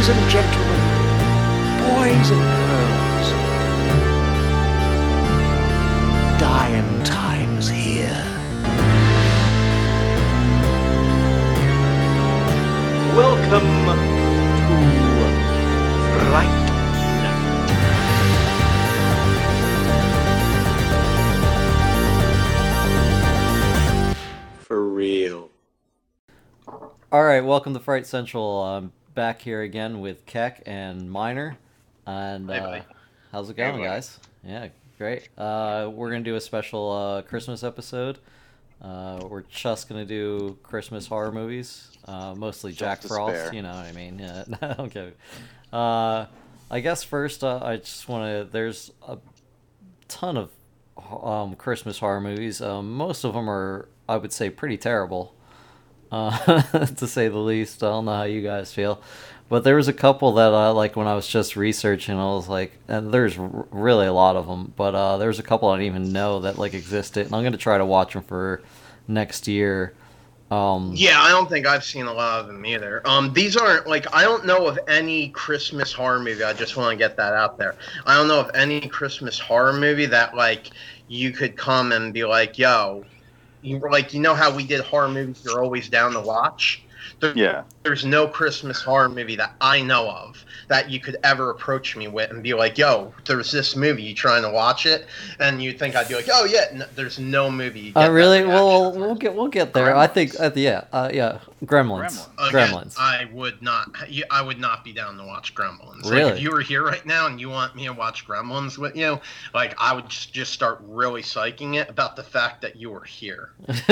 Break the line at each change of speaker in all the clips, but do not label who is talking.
Ladies and gentlemen, boys and girls, dying times here. Welcome to Fright. For real.
All right, welcome to Fright Central. I'm back here again with Keck and Miner. And
Hey,
uh, how's it going,
buddy.
guys? Yeah, great. Uh, we're gonna do a special uh, Christmas episode. Uh, we're just gonna do Christmas horror movies, uh, mostly Jack Frost.
Self-despair.
You know what I mean? Yeah, no, okay. Uh, I guess first, uh, I just want to. There's a ton of um, Christmas horror movies. Um, most of them are, I would say, pretty terrible uh, to say the least. I don't know how you guys feel, but there was a couple that I like when I was just researching. I was like, and there's r- really a lot of them, but uh, there's a couple I didn't even know that like existed, and I'm gonna try to watch them for next year. Um,
Yeah, I don't think I've seen a lot of them either. Um, these aren't like I don't know of any Christmas horror movie. I just want to get that out there. I don't know of any Christmas horror movie that like you could come and be like, "Yo," you like you know how we did horror movies you're always down to watch. There,
Yeah.
There's no Christmas horror movie that I know of that you could ever approach me with and be like, "Yo, there's this movie. You trying to watch it?" And you think I'd be like, "Oh yeah." No, there's no movie. you
Uh, really? Well, we'll get we'll get there. I think, uh, yeah, uh, yeah, Gremlins,
Gremlins.
Again,
Gremlins.
I would not. I would not be down to watch Gremlins. Like,
Really?
if you were here right now and you want me to watch Gremlins with you, like I would just, just start really psyching it about the fact that you were here.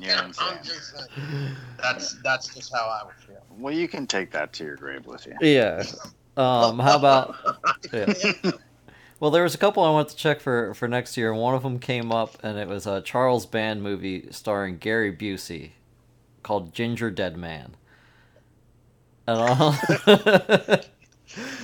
Yeah, I'm
I'm
saying.
just that's that's just how I would feel.
Well, you can take that to your grave with you.
yeah. Um, how about? Yeah. Well, there was a couple I wanted to check for for next year, and one of them came up, and it was a Charles Band movie starring Gary Busey called Gingerdead Man. And uh,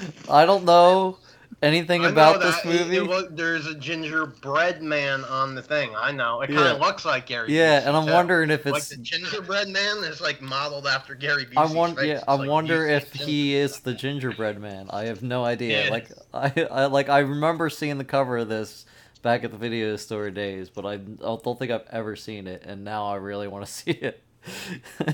I don't know anything
I
about this.
It-
movie.
it look- there's a gingerbread man on the thing. I know. It kind
Yeah.
of looks like Gary.
yeah,
Busey,
and I'm
too.
wondering if it's Like
the gingerbread man is like modeled after Gary Busey's
I
face.
yeah, I
like
wonder if he is the gingerbread man. I have no idea.
Yeah.
Like I, I like I remember seeing the cover of this back at the video store days, but I don't think I've ever seen it, and now I really want to see it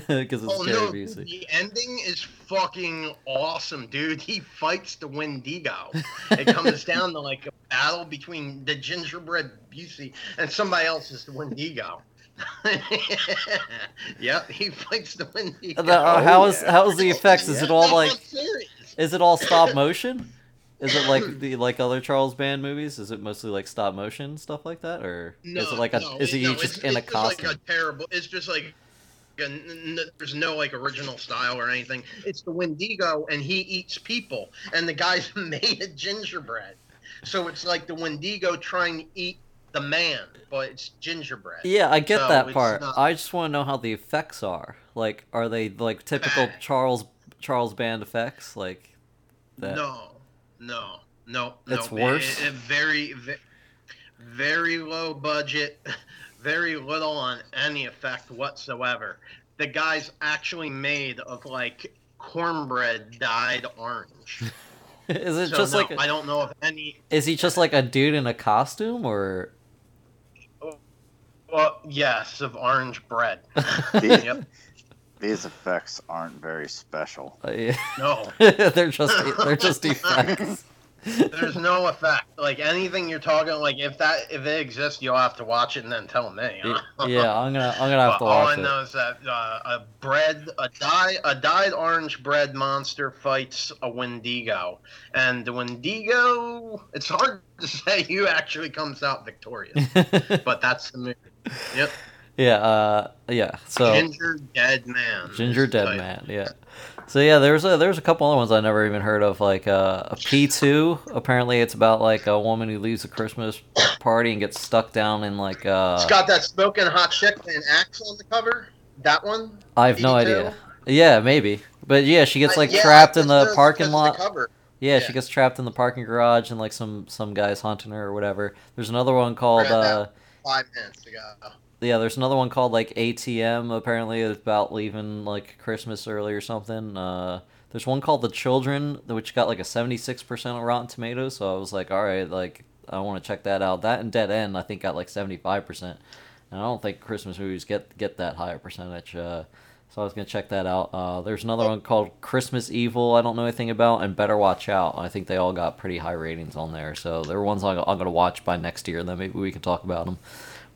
because it's
Oh
Gary
no!
Busey.
The ending is fucking awesome, dude. He fights the Wendigo. It comes down to like a battle between the gingerbread Busey and somebody else is the Wendigo. yep, he fights the Wendigo.
The- uh,
Oh,
how is how is the effects? Is it all like is it all stop motion? Is it like the like other Charles Band movies? Is it mostly like stop motion stuff like that, or
No,
is it like a
no,
is he
no,
just
it's,
in a
it's
costume?
Like a terrible. It's just like. A- n- n- there's no like original style or anything. It's the Wendigo, and he eats people, and the guy's made of gingerbread. So it's like the Wendigo trying to eat the man, but it's gingerbread.
Yeah, I get
So
that part.
not-
I just want to know how the effects are. Like, are they like typical. Charles Charles Band effects? Like that?
No, no, no.
It's
no.
worse?
It- it very, ve- very low budget, very little on any effect whatsoever. The guy's actually made of like cornbread dyed orange.
Is it
So
just
no,
like? a-
I don't know if any.
is he just like a dude in a costume, or?
Well, yes, of orange bread.
The-
yep.
These effects aren't very special.
Uh, yeah.
No,
they're just they're just effects.
There's no effect. Like anything you're talking, like if that if it exists, you'll have to watch it and then tell me.
yeah, I'm gonna I'm gonna have to
all
watch
I know is that uh, a bread, a dyed, a dyed orange bread monster fights a Wendigo, and the Wendigo. It's hard to say who actually comes out victorious, but that's the movie. Yep,
yeah, uh, yeah. So
Ginger Dead Man.
Ginger Dead
title.
Man, yeah. So yeah, there's a there's a couple other ones I never even heard of, like uh, a P two. Apparently, it's about like a woman who leaves a Christmas party and gets stuck down in like uh.
It's got that smoking hot chick with an axe on the cover. That one.
I have no
P2?
idea. Yeah, maybe, but yeah, she gets
Uh,
like
yeah,
trapped in the parking
that's the
lot.
cover.
Yeah, she gets trapped in the parking garage and like some some guys hunting her or whatever. There's another one called uh
Five minutes ago.
Yeah, there's another one called like ATM. Apparently, it's about leaving like Christmas early or something. Uh, there's one called The Children, which got like a 76% Rotten Tomatoes. So I was like, all right, like I want to check that out. That and Dead End, I think, got like 75%. And I don't think Christmas movies get get that higher percentage. Uh, so I was gonna check that out. Uh, there's another one called Christmas Evil. I don't know anything about, and Better Watch Out. I think they all got pretty high ratings on there. So they're ones I'm, I'm gonna watch by next year. Then maybe we can talk about them.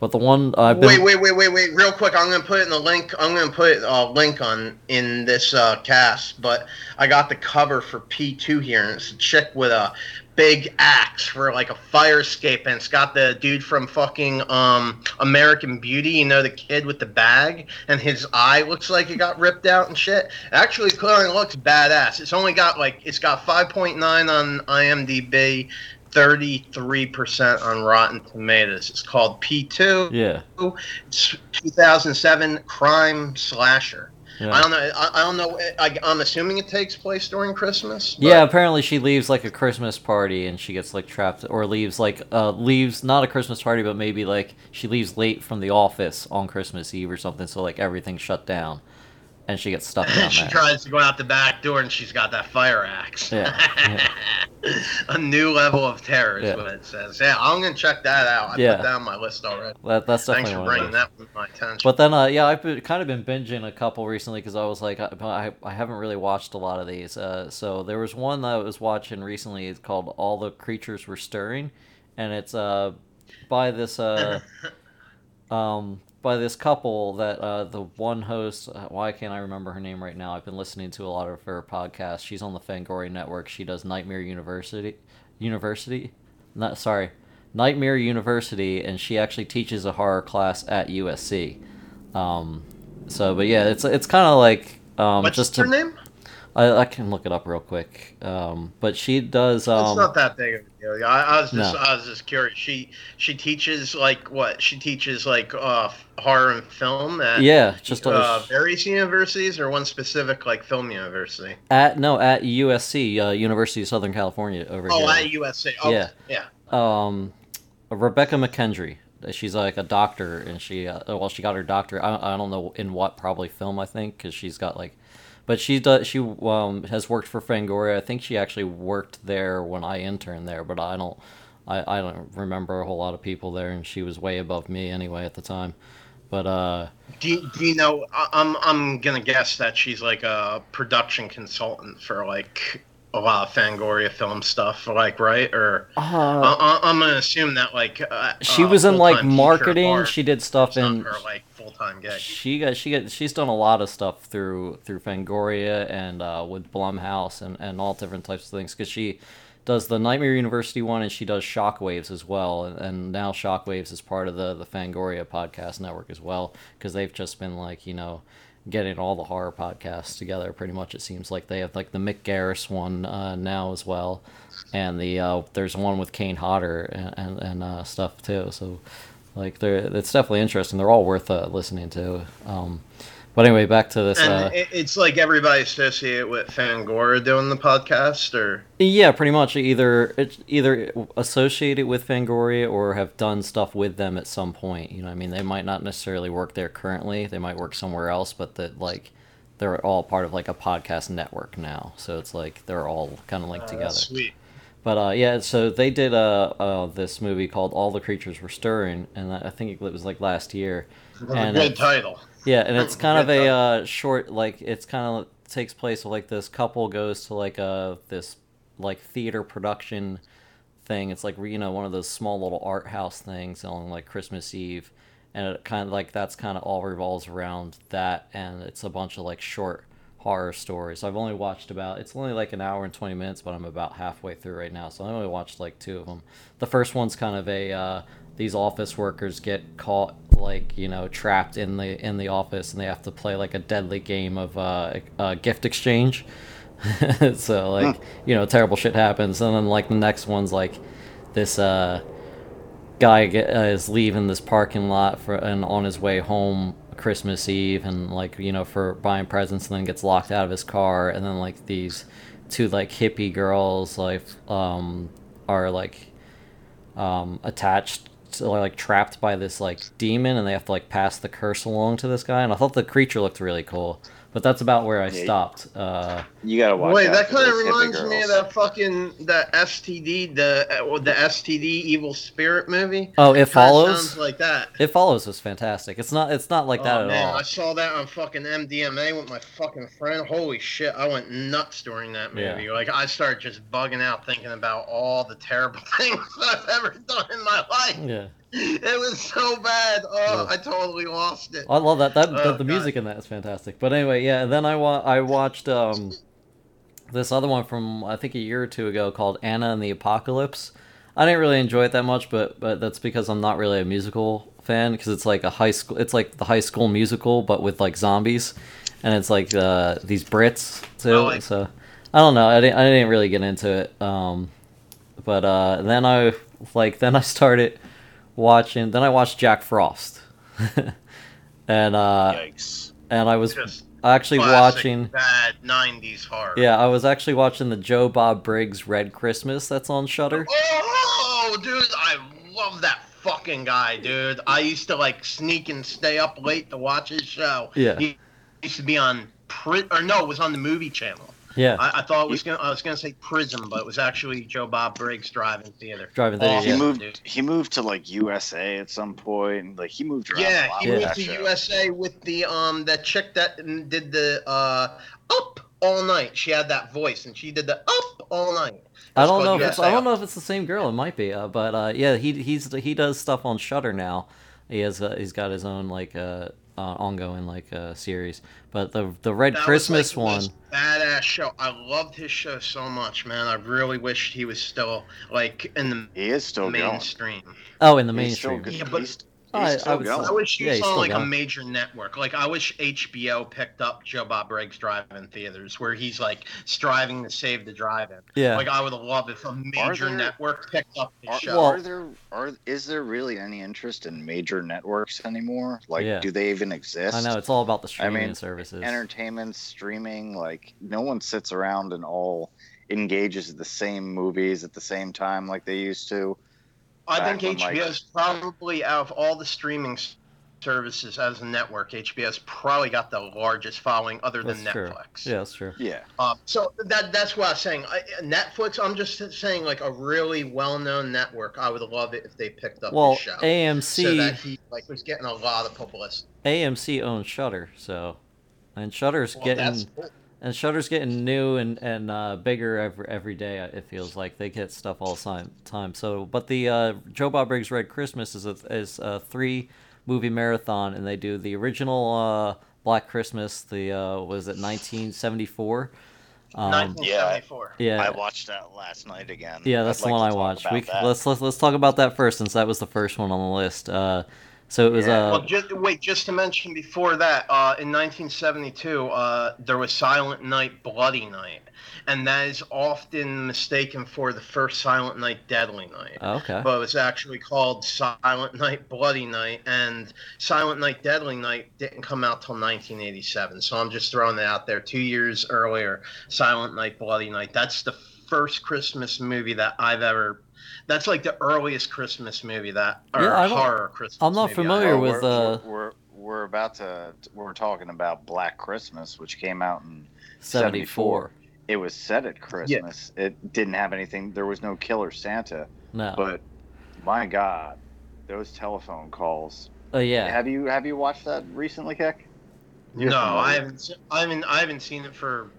But the one I've been
Wait, wait, wait, wait, wait! Real quick, I'm gonna put in the link. I'm gonna put a link on in this uh, cast. But I got the cover for P2 here, and it's a chick with a big axe for like a fire escape, and it's got the dude from fucking um, American Beauty. You know, the kid with the bag, and his eye looks like it got ripped out and shit. It actually, clearly looks badass. It's only got like it's got 5.9 on IMDb. 33% on Rotten Tomatoes. It's called P2.
yeah
It's 2007 crime slasher.
yeah.
I don't know. I, I don't know. I, I'm assuming it takes place during Christmas. but-
Yeah, apparently she leaves like a Christmas party and she gets like trapped or leaves like uh leaves not a Christmas party but maybe like she leaves late from the office on Christmas Eve or something so like everything's shut down and she gets stuck down
she
there.
tries to go out the back door and she's got that fire axe.
Yeah,
a new level of terror is
Yeah.
what it says. Yeah, I'm gonna check that out. I
Yeah.
put that on my list already.
That, that's
Thanks for bringing that to my attention.
But then, uh, yeah, I've been, kind of been binging a couple recently because I was like, I, I, I haven't really watched a lot of these. Uh, so there was one that I was watching recently. It's called All the Creatures Were Stirring, and it's uh, by this uh, um, by this couple that uh, the one host. Uh, why can't I remember her name right now? I've been listening to a lot of her podcasts. She's on the Fangoria Network. She does Nightmare University. University, not sorry, Nightmare University, and she actually teaches a horror class at USC. Um, so, but yeah, it's it's kind of like um,
What's
just
her
to,
name?
I, I can look it up real quick. Um, but she does.
it's
Um,
not that big of a deal. I, I was just
No.
I was just curious. She she teaches like what? She teaches like uh, horror and film at
yeah, just
uh, various universities or one specific like film university.
at no at USC, uh, University of Southern California over
Oh,
here.
at USA. Oh,
Yeah.
yeah.
um, Rebekah McKendry. She's like a doctor, and she uh, well, she got her doctor. I, I don't know in what, probably film, I think, because she's got like, but she does she um has worked for Fangoria. I think she actually worked there when I interned there, but I don't, I, I don't remember a whole lot of people there, and she was way above me anyway at the time. But uh,
Do you, do you know? I- I'm I'm gonna guess that she's like a production consultant for like a lot of Fangoria film stuff, like right? Or
uh
I, I'm gonna assume that like uh,
she
uh,
was in like marketing. She did stuff in
her like full time gig.
She got she got she's done a lot of stuff through through Fangoria and uh, with Blumhouse and, and all different types of things because she does the Nightmare University one and she does Shockwaves as well and, now Shockwaves is part of the the Fangoria podcast network as well because they've just been like you know getting all the horror podcasts together pretty much it seems like they have like the Mick Garris one uh, now as well and the uh, there's one with Kane Hodder and and, and uh, stuff too so like they're it's definitely interesting. They're all worth uh, listening to. Um, but anyway back to this
And
uh,
it's like everybody associated with Fangoria doing the podcast, or?
Yeah pretty much. Either it's either associated with Fangoria or have done stuff with them at some point. You know what I mean? They might not necessarily work there currently. They might work somewhere else but that like they're all part of like a podcast network now. So it's like they're all kind of linked
Uh,
together.
sweet.
But uh, yeah, so they did uh, uh, this movie called All the Creatures Were Stirring, and I think it was like last year. And
good title.
Yeah, and it's kind of a uh, short, like it's kind of takes place like this couple goes to like a this like theater production thing. It's like you know one of those small little art house things on like Christmas Eve, and it kind of like that's kind of all revolves around that, and it's a bunch of like short horror stories. I've only watched about it's only like an hour and 20 minutes, but I'm about halfway through right now. So I only watched like two of them. The first one's kind of a uh, these office workers get caught like, you know, trapped in the in the office and they have to play like a deadly game of uh, uh gift exchange. so like, you know, terrible shit happens and then like the next one's like this uh guy get, uh, is leaving this parking lot for and on his way home Christmas Eve and like you know for buying presents and then gets locked out of his car. And then like these two like hippie girls like um are like um attached t- like trapped by this like demon, and they have to like pass the curse along to this guy. And I thought the creature looked really cool, but that's about where I
Yeah.
stopped. Uh,
You gotta watch.
Wait, that
for
kind of
those hippie
reminds me of that fucking the STD, the uh, the STD Evil Spirit movie.
oh, it
Kinda
follows.
sounds like that.
It follows was fantastic. It's not. It's not like that
oh,
at
man,
all.
I saw that on fucking MDMA with my fucking friend. Holy shit, I went nuts during that movie.
Yeah.
movie. Like I started just bugging out, thinking about all the terrible things I've ever done in my life.
Yeah,
It was so bad. Oh,
Yeah.
I totally lost it.
I love that. That the,
Oh,
the
God.
music in that is fantastic. But anyway, yeah. Then I wa- I watched um, this other one from I think a year or two ago called Anna and the Apocalypse. I didn't really enjoy it that much, but but that's because I'm not really a musical fan because it's like a high school. It's like the high school musical, but with like zombies, and it's like uh, these Brits too.
I like-
so I don't know. I didn't I didn't really get into it. Um, but uh, then I like then I started watching. Then I watched Jack Frost, and uh,
Yikes.
and I was
Just
actually watching.
bad '90s horror.
Yeah, I was actually watching the Joe Bob Briggs Red Christmas that's on Shudder.
Oh, dude, I love that fucking guy, dude. I used to like sneak and stay up late to watch his show.
Yeah.
he used to be on Pri- or no, it was on the movie channel.
Yeah,
I, I thought it was gonna I was gonna say Prism, but it was actually Joe Bob Briggs driving theater.
driving there.
Awesome.
He
Yeah.
moved.
dude.
He moved to like USA at some point. and, Like he moved around. a
Yeah,
lot
he moved to
show.
USA with the um that chick that did the uh up all night. She had that voice, and she did the up all night.
I don't know
called
if it's, I don't
Up.
know if it's the same girl. It might be, uh, but uh, yeah, he he's he does stuff on Shudder now. He has uh, he's got his own like uh, uh, ongoing like uh, series. But the the Red
That
Christmas
was, like,
one,
badass show. I loved his show so much, man. I really wished he was still like in the
He is still going.
mainstream.
oh, in the
He's still
mainstream.
good.
Yeah, but-
he's, he's
I- I
still
would
I wish he
Yeah,
was
he's
on like a major network. Like I wish HBO picked up Joe Bob Briggs Drive-In Theaters, where he's like striving to save the drive-in.
Yeah,
Like I would love if a major
there-
network picked up the
Are,
show.
Well-
are there are is there really any interest in major networks anymore? Like,
Yeah.
do they even exist?
I know it's all about the
I
streaming
mean,
services.
entertainment streaming. Like, no one sits around and all engages at the same movies at the same time like they used to.
I think
when, like-
HBO's probably out of all the streaming services as a network, HBO's probably got the largest following other than
that's true.
Netflix.
Yeah, that's true.
Yeah,
Um, so that that's what I was saying. I, Netflix. I'm just saying, like a really well-known network. I would love it if they picked up
Well,
his show, so
AMC
that he like was getting a lot of publicity.
AMC owns Shudder, so and Shudder's
Well,
getting
that's cool.
And Shudder's getting new and and uh, bigger every every day. It feels like they get stuff all the time. Time. So, but the uh, Joe Bob Briggs Red Christmas is a, is a three movie marathon, and they do the original uh, Black Christmas. The uh, was it 1974? Um,
1974.
yeah,
I watched that last night again.
yeah, that's
I'd
the
like
one I watched. We
that.
let's, let's let's talk about that first, since that was the first one on the list. So it was
Yeah.
uh,
Well, just wait. Just to mention before that, uh, in 1972, uh, there was Silent Night, Bloody Night, and that is often mistaken for the first Silent Night, Deadly Night.
oh, okay.
but it was actually called Silent Night, Bloody Night, and Silent Night, Deadly Night didn't come out till 1987. So I'm just throwing that out there. Two years earlier, Silent Night, Bloody Night. That's the first Christmas movie that I've ever. That's like the earliest Christmas movie that or
Yeah,
horror Christmas.
I'm not
movie
familiar with,
we're,
uh,
we're, we're we're about to we're talking about Black Christmas, which came out in
74.
It was set at Christmas. It didn't have anything. There was no Killer Santa,
No.
but my God, those telephone calls.
Oh yeah.
Have you have you watched that recently, Keck? You're
No,
familiar.
I haven't. I haven't. I haven't seen it for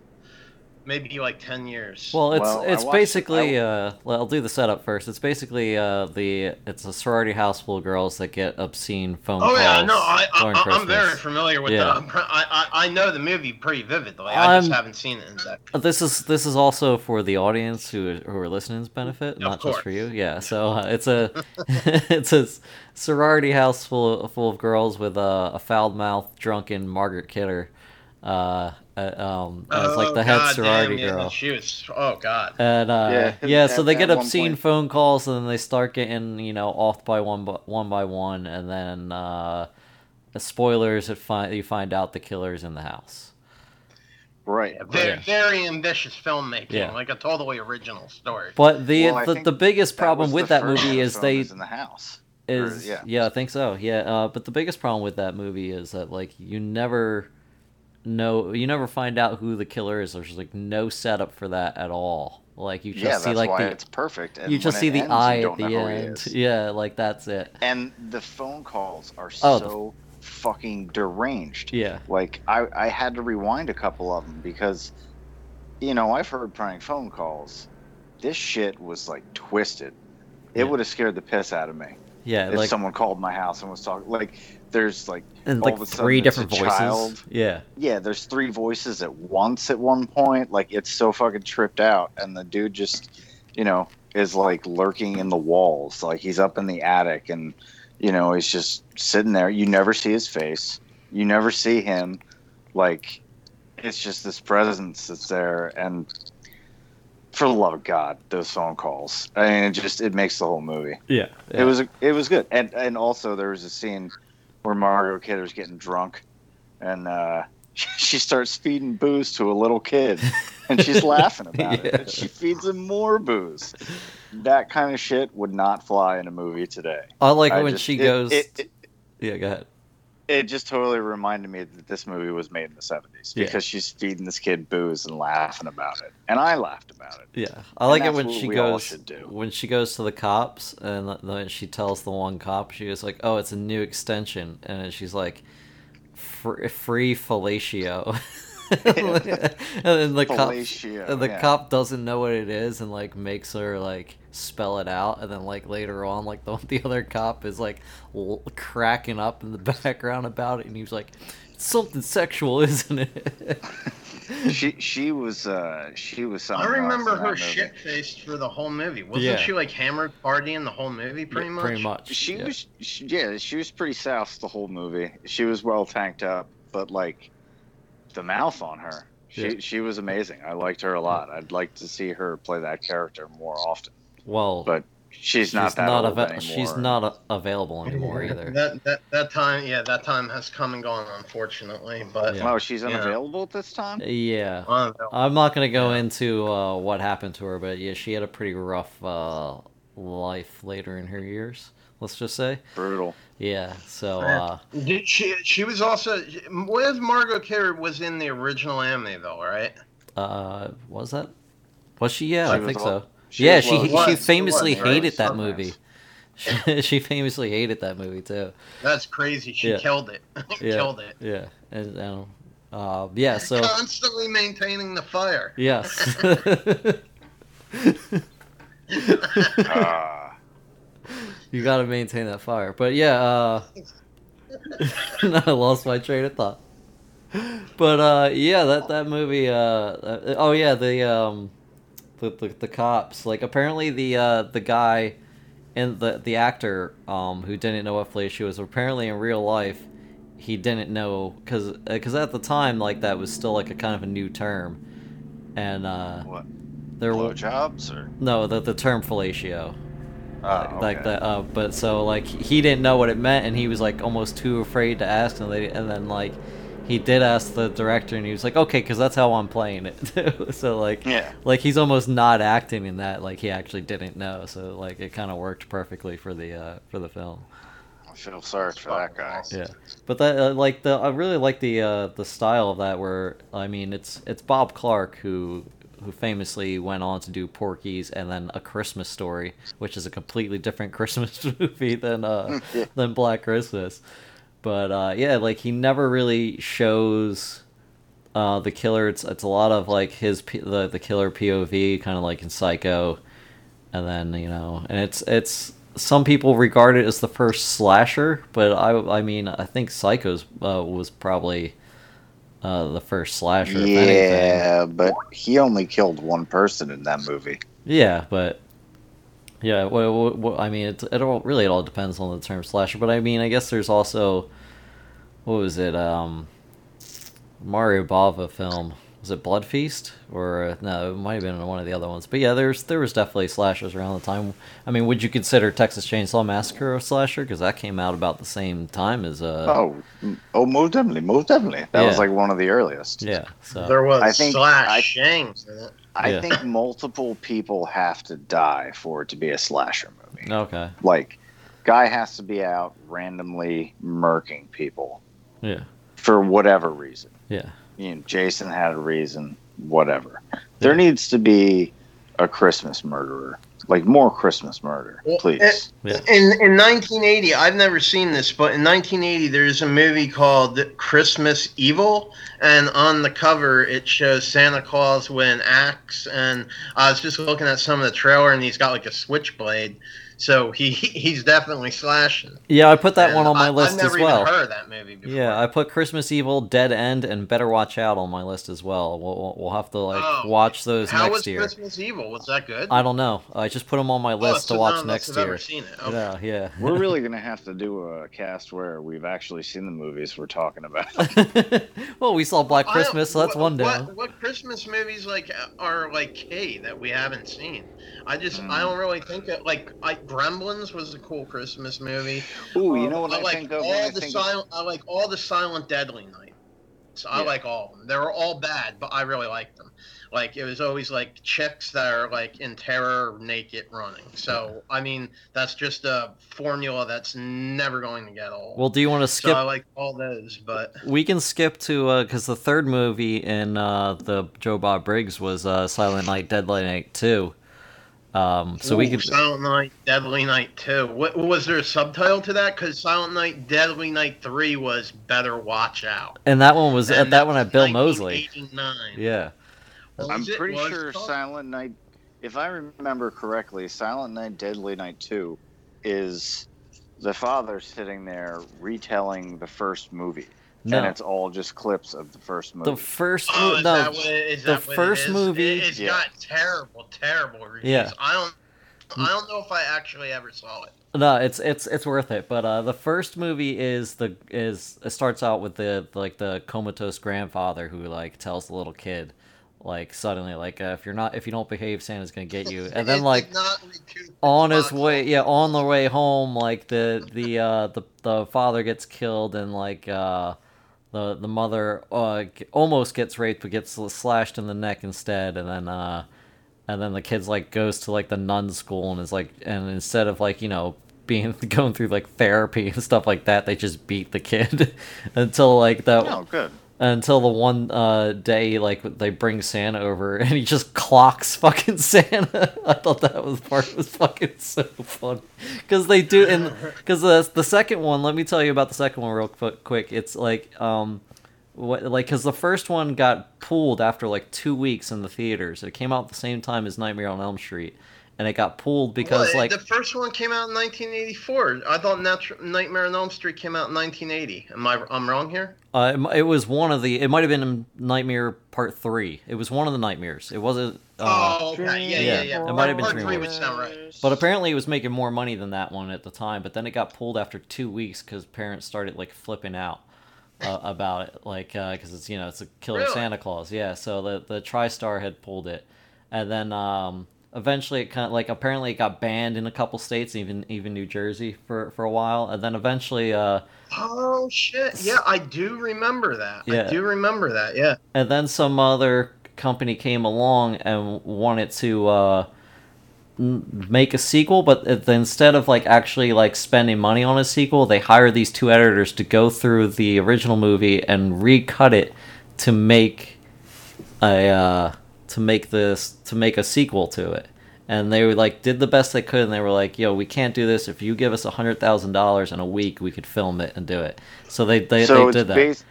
maybe like 10 years.
Well, it's
Well,
it's
watched it-
basically uh, well, I'll do the setup first. It's basically uh, the it's a sorority house full of girls that get obscene phone calls.
Oh
calls.
yeah, no, I,
during
I I'm very familiar with
Yeah.
the. I, I I know the movie pretty vividly. I just
I'm-
haven't seen it in depth.
Uh, This is this is also for the audience who who are listening's benefit, not just for you. Yeah, so uh, it's a it's a sorority house full of, full of girls with a, a foul mouthed, drunken Margaret Kidder, uh, uh, um, as like the head
Oh, God
sorority
damn, yeah,
girl.
She was. Oh God.
And uh, yeah,
Yeah,
so they get obscene
point-
phone calls, and then they start getting you know off by one by one by one, and then uh, the spoilers. It find you find out the killer's in the house.
right.
Very,
Yeah.
very ambitious filmmaking,
Yeah.
like a totally original story.
But the
Well,
the, the biggest problem with that movie is
film
they
is in the house. Or-
is
yeah.
yeah. I think so. Yeah, uh, but the biggest problem with that movie is that like you never know, you never find out who the killer is. There's like no setup for that at all. Like you just
yeah,
see like
why
the
it's perfect. And
you just see the
ends,
eye at the
know who he
end. Yeah, like that's it.
And the phone calls are
Oh, the-
so fucking deranged.
Yeah,
Like I, I had to rewind a couple of them because, you know, I've heard prank phone calls. This shit was like twisted. It
Yeah.
would have scared the piss out of me
yeah,
if
like
someone called my house and was talking. Like, there's like
and
all
like
of a sudden
three different voices.
child.
Yeah,
yeah, there's three voices at once at one point. Like it's so fucking tripped out, and the dude just, you know, is like lurking in the walls. Like he's up in the attic, and you know he's just sitting there. You never see his face. You never see him. Like it's just this presence that's there, and for the love of God, those phone calls. I mean, it just it makes the whole movie.
yeah,
It was it was good, and and also there was a scene where Margot Kidder's getting drunk, and uh, she starts feeding booze to a little kid, and she's laughing about it.
Yeah.
And she feeds him more booze. That kind of shit would not fly in a movie today.
I like
I
when
just-
she
it-
goes.
It, it,
yeah, go ahead.
It just totally reminded me that this movie was made in the seventies
Yeah.
because she's feeding this kid booze and laughing about it, and I laughed about it.
Yeah, I like it when she goes when she goes to the cops and then she tells the one cop she was like, "Oh, it's a new extension," and she's like, "Free fellatio," and then the cop
Fellatio,
and the
yeah.
cop doesn't know what it is and like makes her like spell it out, and then like later on, like the the other cop is like l- cracking up in the background about it, and he's like, "It's something sexual, isn't it?"
she she was uh she was
I
something else
remember her shit faced for the whole movie. Wasn't
Yeah.
she like hammered partying the whole movie? Pretty
Yeah,
much.
Pretty much.
She
yeah.
was, she, yeah, she was pretty south the whole movie. She was well tanked up, but like the mouth on her, she
Yeah.
she was amazing. I liked her a lot. I'd like to see her play that character more often.
Well,
But she's not that old
ava-
anymore.
She's not a- available anymore either.
That that that time, yeah, that time has come and gone, unfortunately. But
Yeah.
Oh, she's
Yeah.
unavailable at this time.
Yeah. I'm not gonna go into uh, what happened to her, but yeah, she had a pretty rough uh, life later in her years. Let's just say,
Brutal.
yeah. So uh,
did she? She was also. Where's Margot Kidder was in the original anime though, right?
uh, was that? Was she? Yeah,
She
I think
all-
so.
She
yeah, she
was,
she famously
was, right?
hated that
Sometimes.
movie. She, she famously hated that movie too.
That's crazy. She
Yeah.
killed it.
Yeah.
killed it.
Yeah, and, uh, yeah. So
Constantly maintaining the fire.
yes.
Ah,
You gotta maintain that fire. But yeah, uh I lost my train of thought. But uh yeah, that that movie uh uh, oh yeah, the um the, the the cops like apparently the uh the guy and the the actor um who didn't know what fellatio was apparently in real life he didn't know cuz cuz at the time like that was still like a kind of a new term. And uh
what?
there were
Blowjobs or?
no, the the term fellatio
Oh,
like
okay.
that uh but so like he didn't know what it meant and he was like almost too afraid to ask and they and then like he did ask the director and he was like okay because that's how i'm playing it so like
Yeah.
like he's almost not acting in that like he actually didn't know so like it kind of worked perfectly for the uh for the film
I feel sorry for that guy.
yeah but that uh, like the i really like the uh the style of that where i mean it's it's bob clark who who famously went on to do porky's and then a christmas story which is a completely different christmas movie than uh
Yeah.
than black christmas but uh yeah like he never really shows uh the killer it's it's a lot of like his P- the the killer pov kind of like in psycho and then you know and it's it's some people regard it as the first slasher but i i mean i think psychos uh, was probably uh, the first slasher
Yeah, but he only killed one person in that movie.
yeah but yeah well, well, i mean it, it all really it all depends on the term slasher but i mean i guess there's also what was it um mario bava film. Was it blood feast? Or uh, no it might have been one of the other ones. But yeah there's there was definitely slashers around the time. I mean would you consider texas chainsaw massacre a slasher? Because that came out about the same time as uh
Oh, oh, most definitely, most definitely. That was like one of the earliest.
yeah so.
There was
I think-
slash
I-
Shangs in it.
I
Yeah.
think multiple people have to die for it to be a slasher movie.
okay
Like, guy has to be out randomly murking people
Yeah.
for whatever reason.
Yeah.
You know, Jason had a reason, whatever. There needs to be a Christmas murderer, like more Christmas murder, please.
Eh, yeah.
In in 1980, I've never seen this, but in 1980, there's a movie called Christmas Evil, and on the cover it shows Santa Claus with an axe. And I was just looking at some of the trailer, and he's got like a switchblade, so he he's definitely slashing.
Yeah, I put that
And
one on my
I,
list
I've never
as well.
even heard of that movie before.
Yeah, I put Christmas Evil, Dead End, and Better Watch Out on my list as well. We'll, we'll, we'll have to like
Oh.
watch those
How
next
was
year.
Christmas Evil? Was that good?
I don't know. I just put them on my
Oh,
list
so
to watch
none of us
next
have
year.
Ever seen it? Okay.
Yeah, yeah.
We're really gonna have to do a cast where we've actually seen the movies we're talking about.
well, we saw Black Christmas, so that's
what-
one down.
What, what Christmas movies like are like K that we haven't seen? I just I
Mm.
don't really think it like like Gremlins was a cool Christmas movie.
Ooh, you
Um,
know what I,
like
think of
all
when I
the
think
silent I like all the Silent Deadly Nights. I
Yeah.
like all of them. They were all bad, but I really liked them. Like it was always like chicks that are like in terror, naked, running. So I mean that's just a formula that's never going to get old.
Well, do you want to
so
skip?
I like all those, but
we can skip to because the third movie in uh, the Joe Bob Briggs was uh, Silent Night, Deadly Night Two. Um, so we
Ooh,
could.
Silent Night, Deadly Night Two. What was there a subtitle to that? Because Silent Night, Deadly Night Three was Better Watch Out.
And that one was
And
at that one at Bill
Moseley.
Yeah.
Was
I'm pretty sure
called?
Silent Night, if I remember correctly, Silent Night, Deadly Night 2 is the father sitting there retelling the first movie. And it's all just clips of the first movie.
the first
Oh, is
no.
that what
the
that what it
first
is?
movie-
It, has
Yeah.
got terrible, terrible reviews.
Yeah.
I don't. I don't know if I actually ever saw it.
No, it's it's it's worth it. But uh, the first movie is the is it starts out with the like the comatose grandfather who like tells the little kid like suddenly like uh, if you're not if you don't behave Santa's gonna get you and then like
not
on his way
office.
yeah on the way home like the the uh the, the father gets killed and like uh the the mother uh almost gets raped but gets slashed in the neck instead and then uh and then the kid's like goes to like the nun school and is like and instead of like you know being going through like therapy and stuff like that they just beat the kid until like that
oh, good.
Until the one uh, day like they bring Santa over and he just clocks fucking Santa. I thought that was part was fucking so funny because they do and because the the second one. Let me tell you about the second one real quick. It's like um. What, like because the first one got pulled after like two weeks in the theaters. It came out at the same time as Nightmare on Elm Street, and it got pulled because
Well,
like
the first one came out in 1984. I thought Nat- Nightmare on Elm Street came out in 1980. Am I? I'm wrong here.
Uh, it, it was one of the. It might have been Nightmare Part Three. It was one of the nightmares. It wasn't. Uh,
oh, okay. Yeah,
yeah,
yeah, yeah.
it might have been
Part three
Dream Warriors.
would sound right.
But apparently, it was making more money than that one at the time. But then it got pulled after two weeks because parents started like flipping out uh, about it, like because it's you know it's a killer
Really?
Santa Claus. Yeah, so the the TriStar had pulled it, and then um, eventually it kind of like apparently it got banned in a couple states, even even New Jersey for for a while, and then eventually. Uh,
Oh shit! Yeah, I do remember that.
Yeah.
I do remember that. Yeah.
and then some other company came along and wanted to uh, make a sequel but instead of like actually like spending money on a sequel they hired these two editors to go through the original movie and recut it to make a uh, to make this to make a sequel to it and they were like did the best they could and they were like yo we can't do this if you give us a hundred thousand dollars in a week we could film it and do it so they they,
so
they did that
bas-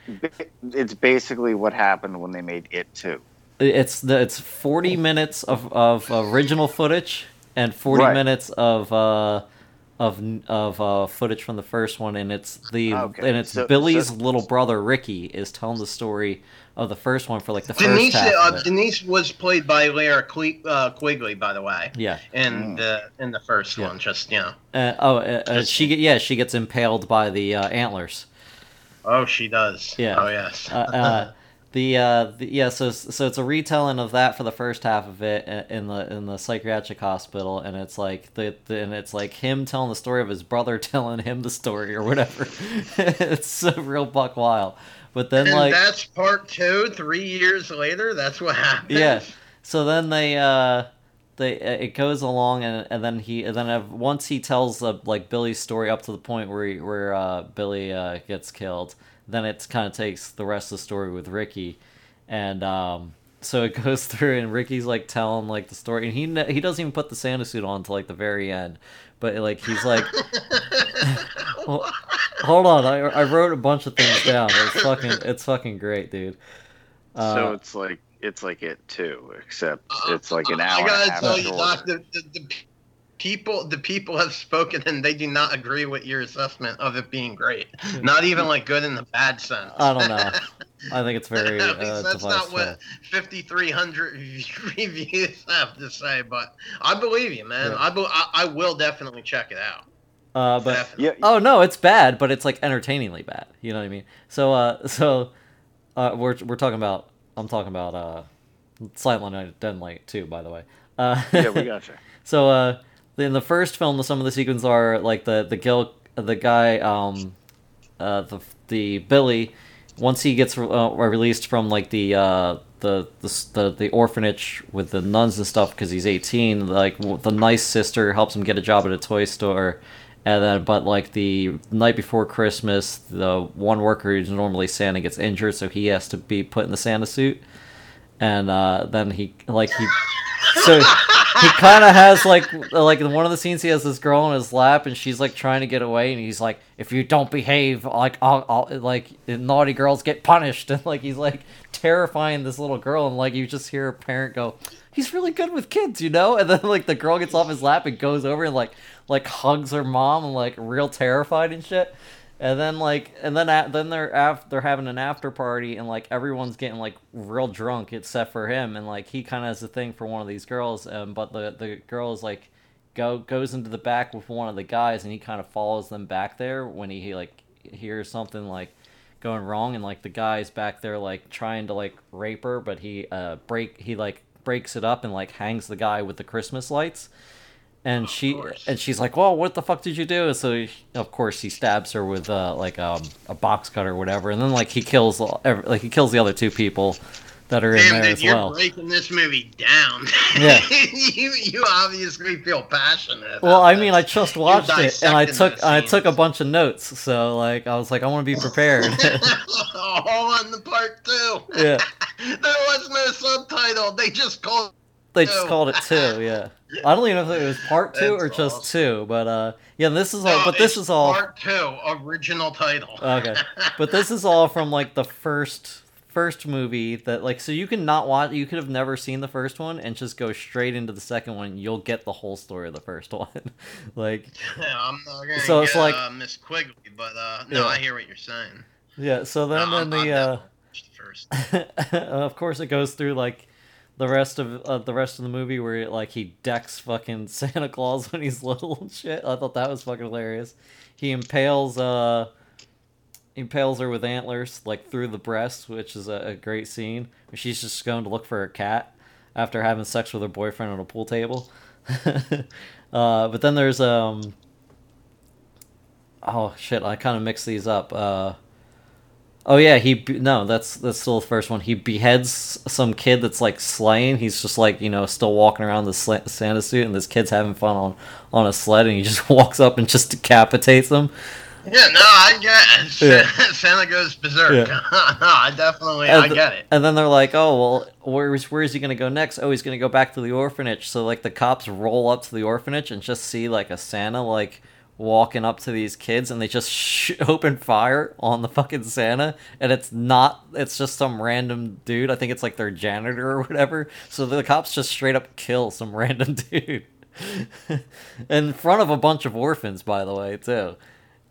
it's basically what happened when they made It too.
It's the it's forty minutes of, of original footage and forty
Right.
minutes of uh of of uh, footage from the first one, and it's the
Okay,
and it's
so-
Billy's
so-
little brother Ricky is telling the story of the first one for like the
Denise,
first half
uh. Denise was played by Lara Cle- uh, Quigley, by the way,
Yeah.
in the in the first
Yeah.
one. Just you know.
Uh, oh, uh, uh, she yeah she gets impaled by the uh, antlers.
Oh, she does.
Yeah.
Oh yes.
uh, uh, the, uh, the yeah, so so it's a retelling of that for the first half of it in the in the psychiatric hospital, and it's like the, the and it's like him telling the story of his brother telling him the story or whatever. it's so real buck wild. But then
and
like
that's part two. Three years later, that's what happens
yeah, so then they uh they it goes along and and then he and then once he tells uh, like Billy's story up to the point where he, where uh, Billy uh, gets killed, then it kind of takes the rest of the story with Ricky, and um, so it goes through and Ricky's like telling like the story and he ne- he doesn't even put the Santa suit on until like the very end, but like he's like. Well, hold on, I, I wrote a bunch of things down. It's fucking it's fucking great, dude. Uh,
so it's like it's like it too, except it's like an
I
hour and a
gotta
half
tell you. Doc, the, the, the people the people have spoken and they do not agree with your assessment of it being great. Not even like good in the bad sense.
I don't know. I think it's very
At least
uh,
that's not
divisive.
what 5,300 reviews have to say, but I believe you, man.
Yeah.
I, be, I I will definitely check it out.
Uh, but
Definitely.
Yeah,
oh no, it's bad, but it's like entertainingly bad. You know what I mean? So uh, so uh, we're we're talking about I'm talking about uh, Silent Night, Dead Light too, by the way. Uh,
yeah, we gotcha.
So uh, in the first film, some of the sequences are like the the Gil, the guy, um, uh, the the Billy, once he gets uh, released from like the uh the the the, the orphanage with the nuns and stuff because he's 18. Like the nice sister helps him get a job at a toy store. And then, but like the night before Christmas, the one worker who's normally Santa gets injured, so he has to be put in the Santa suit. And uh, then he like he so he kind of has like like in one of the scenes he has this girl on his lap and she's like trying to get away and he's like if you don't behave like I'll, I'll like naughty girls get punished. And like he's like terrifying this little girl and like you just hear a parent go he's really good with kids you know? And then like the girl gets off his lap and goes over and like like hugs her mom and like real terrified and shit and then like, and then a then they're af- they're having an after party, and like everyone's getting like real drunk except for him, and like he kind of has a thing for one of these girls, um, but the the girl is like go goes into the back with one of the guys, and he kind of follows them back there when he, he like hears something like going wrong, and like the guy's back there like trying to like rape her, but he uh break he like breaks it up and like hangs the guy with the Christmas lights and she and she's like, "Well, what the fuck did you do?" So he, of course he stabs her with uh, like um, a box cutter or whatever, and then like he kills like he kills the other two people that are in there
dude,
as
you're
well.
breaking this movie down.
Yeah.
you you obviously feel passionate. about
Well, I mean, I just watched it and I took I took a bunch of notes, so like I was like, I want to be prepared.
All on the part two.
yeah,
there was no subtitle. They just called.
They just called it two. Yeah, I don't even know if it was part two
That's
or just
awesome.
two, but uh, yeah, this is all.
No,
but this is all.
part two, original title.
Okay. but this is all from like the first first movie that like so you can not watch you could have never seen the first one and just go straight into the second one you'll get the whole story of the first one like
Yeah, I'm not gonna
So
get,
it's like-
uh, Miss Quigley, but uh, no,
Yeah.
I hear what you're saying.
yeah so then
No,
in
I'm-
the
I'm
uh
first.
of course it goes through like the rest of uh, the rest of the movie where like he decks fucking Santa Claus when he's little and shit. I thought that was fucking hilarious. He impales uh impales her with antlers like through the breast, which is a, a great scene. She's just going to look for her cat after having sex with her boyfriend on a pool table. uh, but then there's um oh shit, I kind of mixed these up. Uh, Oh yeah, he be- no, that's that's still the first one. He beheads some kid that's like slaying. He's just like you know still walking around the sla- Santa suit, and this kid's having fun on on a sled, and he just walks up and just decapitates them.
Yeah, no, I get it.
Yeah.
Santa goes berserk.
Yeah.
I definitely,
And
I
th-
get it.
And then they're like, "Oh well, where's where is he gonna go next? Oh, he's gonna go back to the orphanage." So like the cops roll up to the orphanage and just see like a Santa like walking up to these kids, and they just sh- open fire on the fucking Santa, and it's not, it's just some random dude. I think it's like their janitor or whatever. So the cops just straight up kill some random dude in front of a bunch of orphans, by the way, too.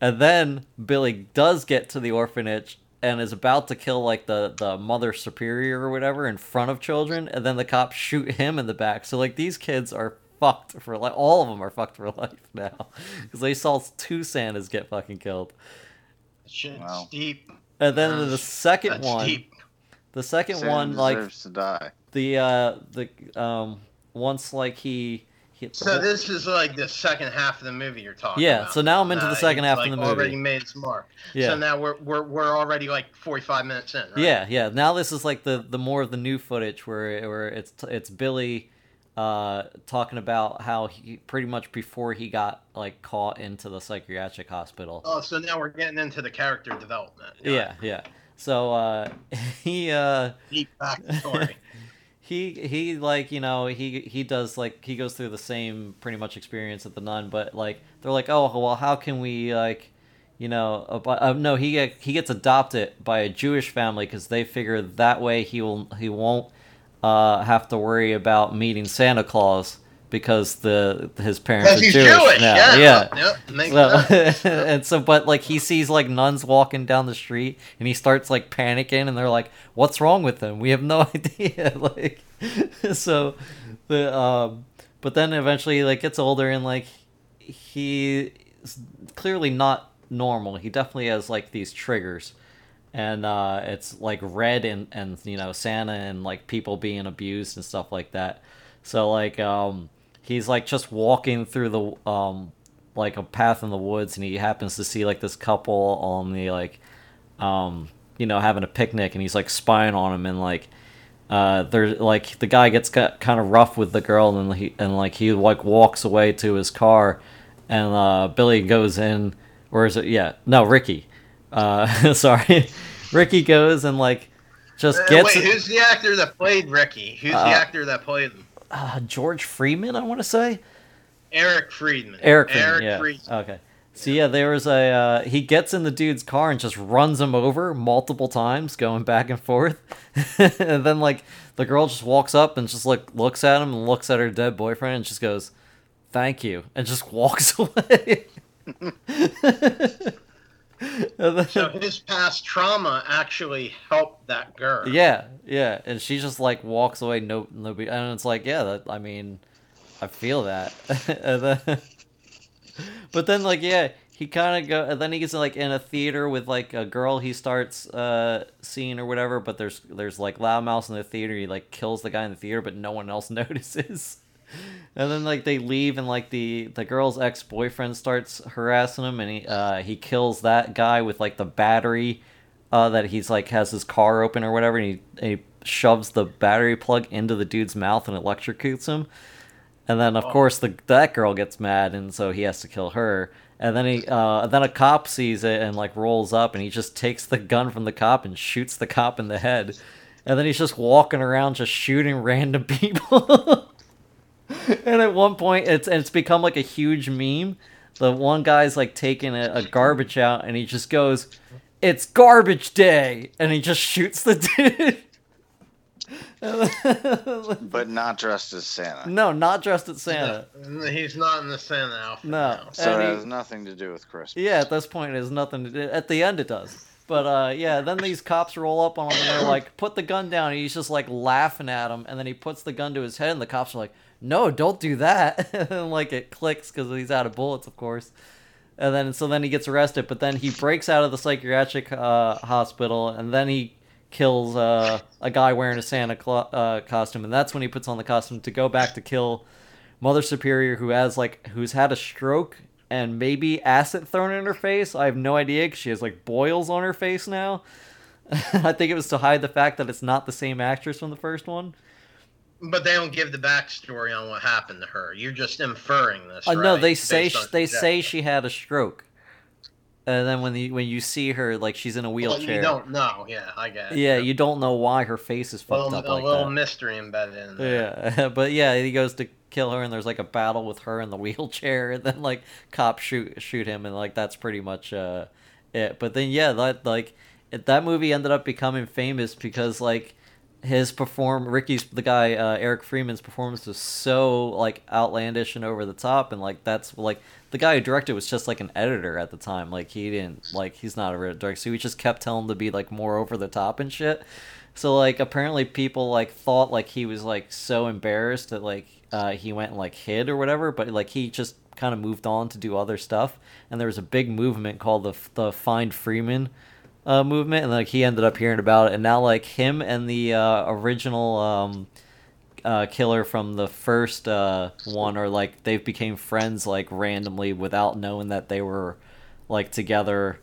And then Billy does get to the orphanage and is about to kill like the the mother superior or whatever in front of children, and then the cops shoot him in the back. So like these kids are fucked for like all of them are fucked for life now because they saw two Santas get fucking killed.
Shit's
Wow.
deep.
And then in the second one,
deep.
the second
Santa
one like
deserves to die.
the uh the um once like he. he
So this is like the second half of the movie you're talking
Yeah,
about.
so now I'm into the
Uh,
second
he's,
half of the movie.
Already made its mark.
yeah.
So now we're we're we're already like 45 minutes in. Right?
Yeah, yeah. Now this is like the the more of the new footage where where it's it's Billy uh, talking about how he pretty much before he got like caught into the psychiatric hospital.
Oh, so now we're getting into the character development.
Yeah, yeah. So uh, he uh,
Deep backstory.
he he like you know he he does like he goes through the same pretty much experience at the nun, but like they're like oh well how can we like you know uh, no he get, he gets adopted by a Jewish family because they figure that way he will he won't uh, have to worry about meeting Santa Claus because the his parents are
he's
Jewish.
Jewish.
now.
Yeah.
yeah.
Yep,
So, and so, but like he sees like nuns walking down the street, and he starts like panicking, and they're like, "What's wrong with them? We have no idea." like, so the um, but then eventually he, like gets older, and like he is clearly not normal. He definitely has like these triggers, and uh, it's like red and and you know Santa and like people being abused and stuff like that. So like um he's like just walking through the um like a path in the woods and he happens to see like this couple on the like um you know having a picnic and he's like spying on him and like uh they're like the guy gets got kind of rough with the girl and he and like he like walks away to his car and uh Billy goes in or is it yeah no Ricky uh sorry Ricky goes and like just
Uh,
gets
Wait, who's the actor that played Ricky? Who's
Uh,
the actor that played him?
uh, George Freeman I want to say
Eric Friedman.
Eric Freeman,
Eric
yeah.
Friedman.
Okay. So yeah, there was a uh, he gets in the dude's car and just runs him over multiple times, going back and forth. and then like the girl just walks up and just like looks at him and looks at her dead boyfriend and just goes, "Thank you," and just walks away.
So his past trauma actually helped that girl.
yeah, yeah, and she just like walks away. No, no, and it's like, yeah, that, I mean, I feel that. then, but then like, yeah, he kind of go, and then he gets like in a theater with like a girl he starts uh seeing or whatever. But there's there's like loudmouths in the theater. He like kills the guy in the theater, but no one else notices. And then like they leave, and like the the girl's ex boyfriend starts harassing him, and he uh he kills that guy with like the battery uh, that he's like has his car open or whatever, and he, and he shoves the battery plug into the dude's mouth and electrocutes him. And then of course the that girl gets mad, and so he has to kill her. And then he uh, then a cop sees it and like rolls up, and he just takes the gun from the cop and shoots the cop in the head. And then he's just walking around just shooting random people. and at one point, it's and it's become like a huge meme. The one guy's like taking a, a garbage out, and he just goes, "It's garbage day," and he just shoots the dude.
but not dressed as Santa.
no, not dressed as Santa.
He's not in the Santa outfit.
No.
now.
So
And
it
he-
has nothing to do with Christmas.
Yeah, at this point, it has nothing to do. At the end, it does. But uh, yeah, then these cops roll up on him and they're like, "Put the gun down." And he's just like laughing at him, and then he puts the gun to his head, and the cops are like, "No, don't do that!" and like it clicks because he's out of bullets, of course. And then so then he gets arrested, but then he breaks out of the psychiatric uh, hospital, and then he kills uh, a guy wearing a Santa uh, costume, and that's when he puts on the costume to go back to kill Mother Superior, who has like who's had a stroke and maybe acid thrown in her face. I have no idea because she has like boils on her face now. I think it was to hide the fact that it's not the same actress from the first one.
But they don't give the backstory on what happened to her. You're just inferring this.
Uh, no, they say
Based
sh-
on
they say she had a stroke, and then when you when you see her, like she's in a
Well,
wheelchair.
you don't know. Yeah, I guess.
yeah, you don't know why her face is fucked
little,
up
a
like
little
that.
mystery embedded in there.
Yeah, but yeah, he goes to kill her, and there's like a battle with her in the wheelchair, and then like cops shoot shoot him, and like that's pretty much uh it. But then yeah, that like that movie ended up becoming famous because like his perform Ricky's the guy uh, Eric Freeman's performance was so like outlandish and over the top, and like that's like the guy who directed was just like an editor at the time. Like he didn't like he's not a real director, so he just kept telling him to be like more over the top and shit. So like apparently people like thought like he was like so embarrassed that like uh, he went and like hid or whatever, but like he just kind of moved on to do other stuff. And there was a big movement called the the Find Freeman uh, movement, and like he ended up hearing about it, and now like him and the uh, original um, uh, killer from the first uh, one are like they've became friends like randomly without knowing that they were like together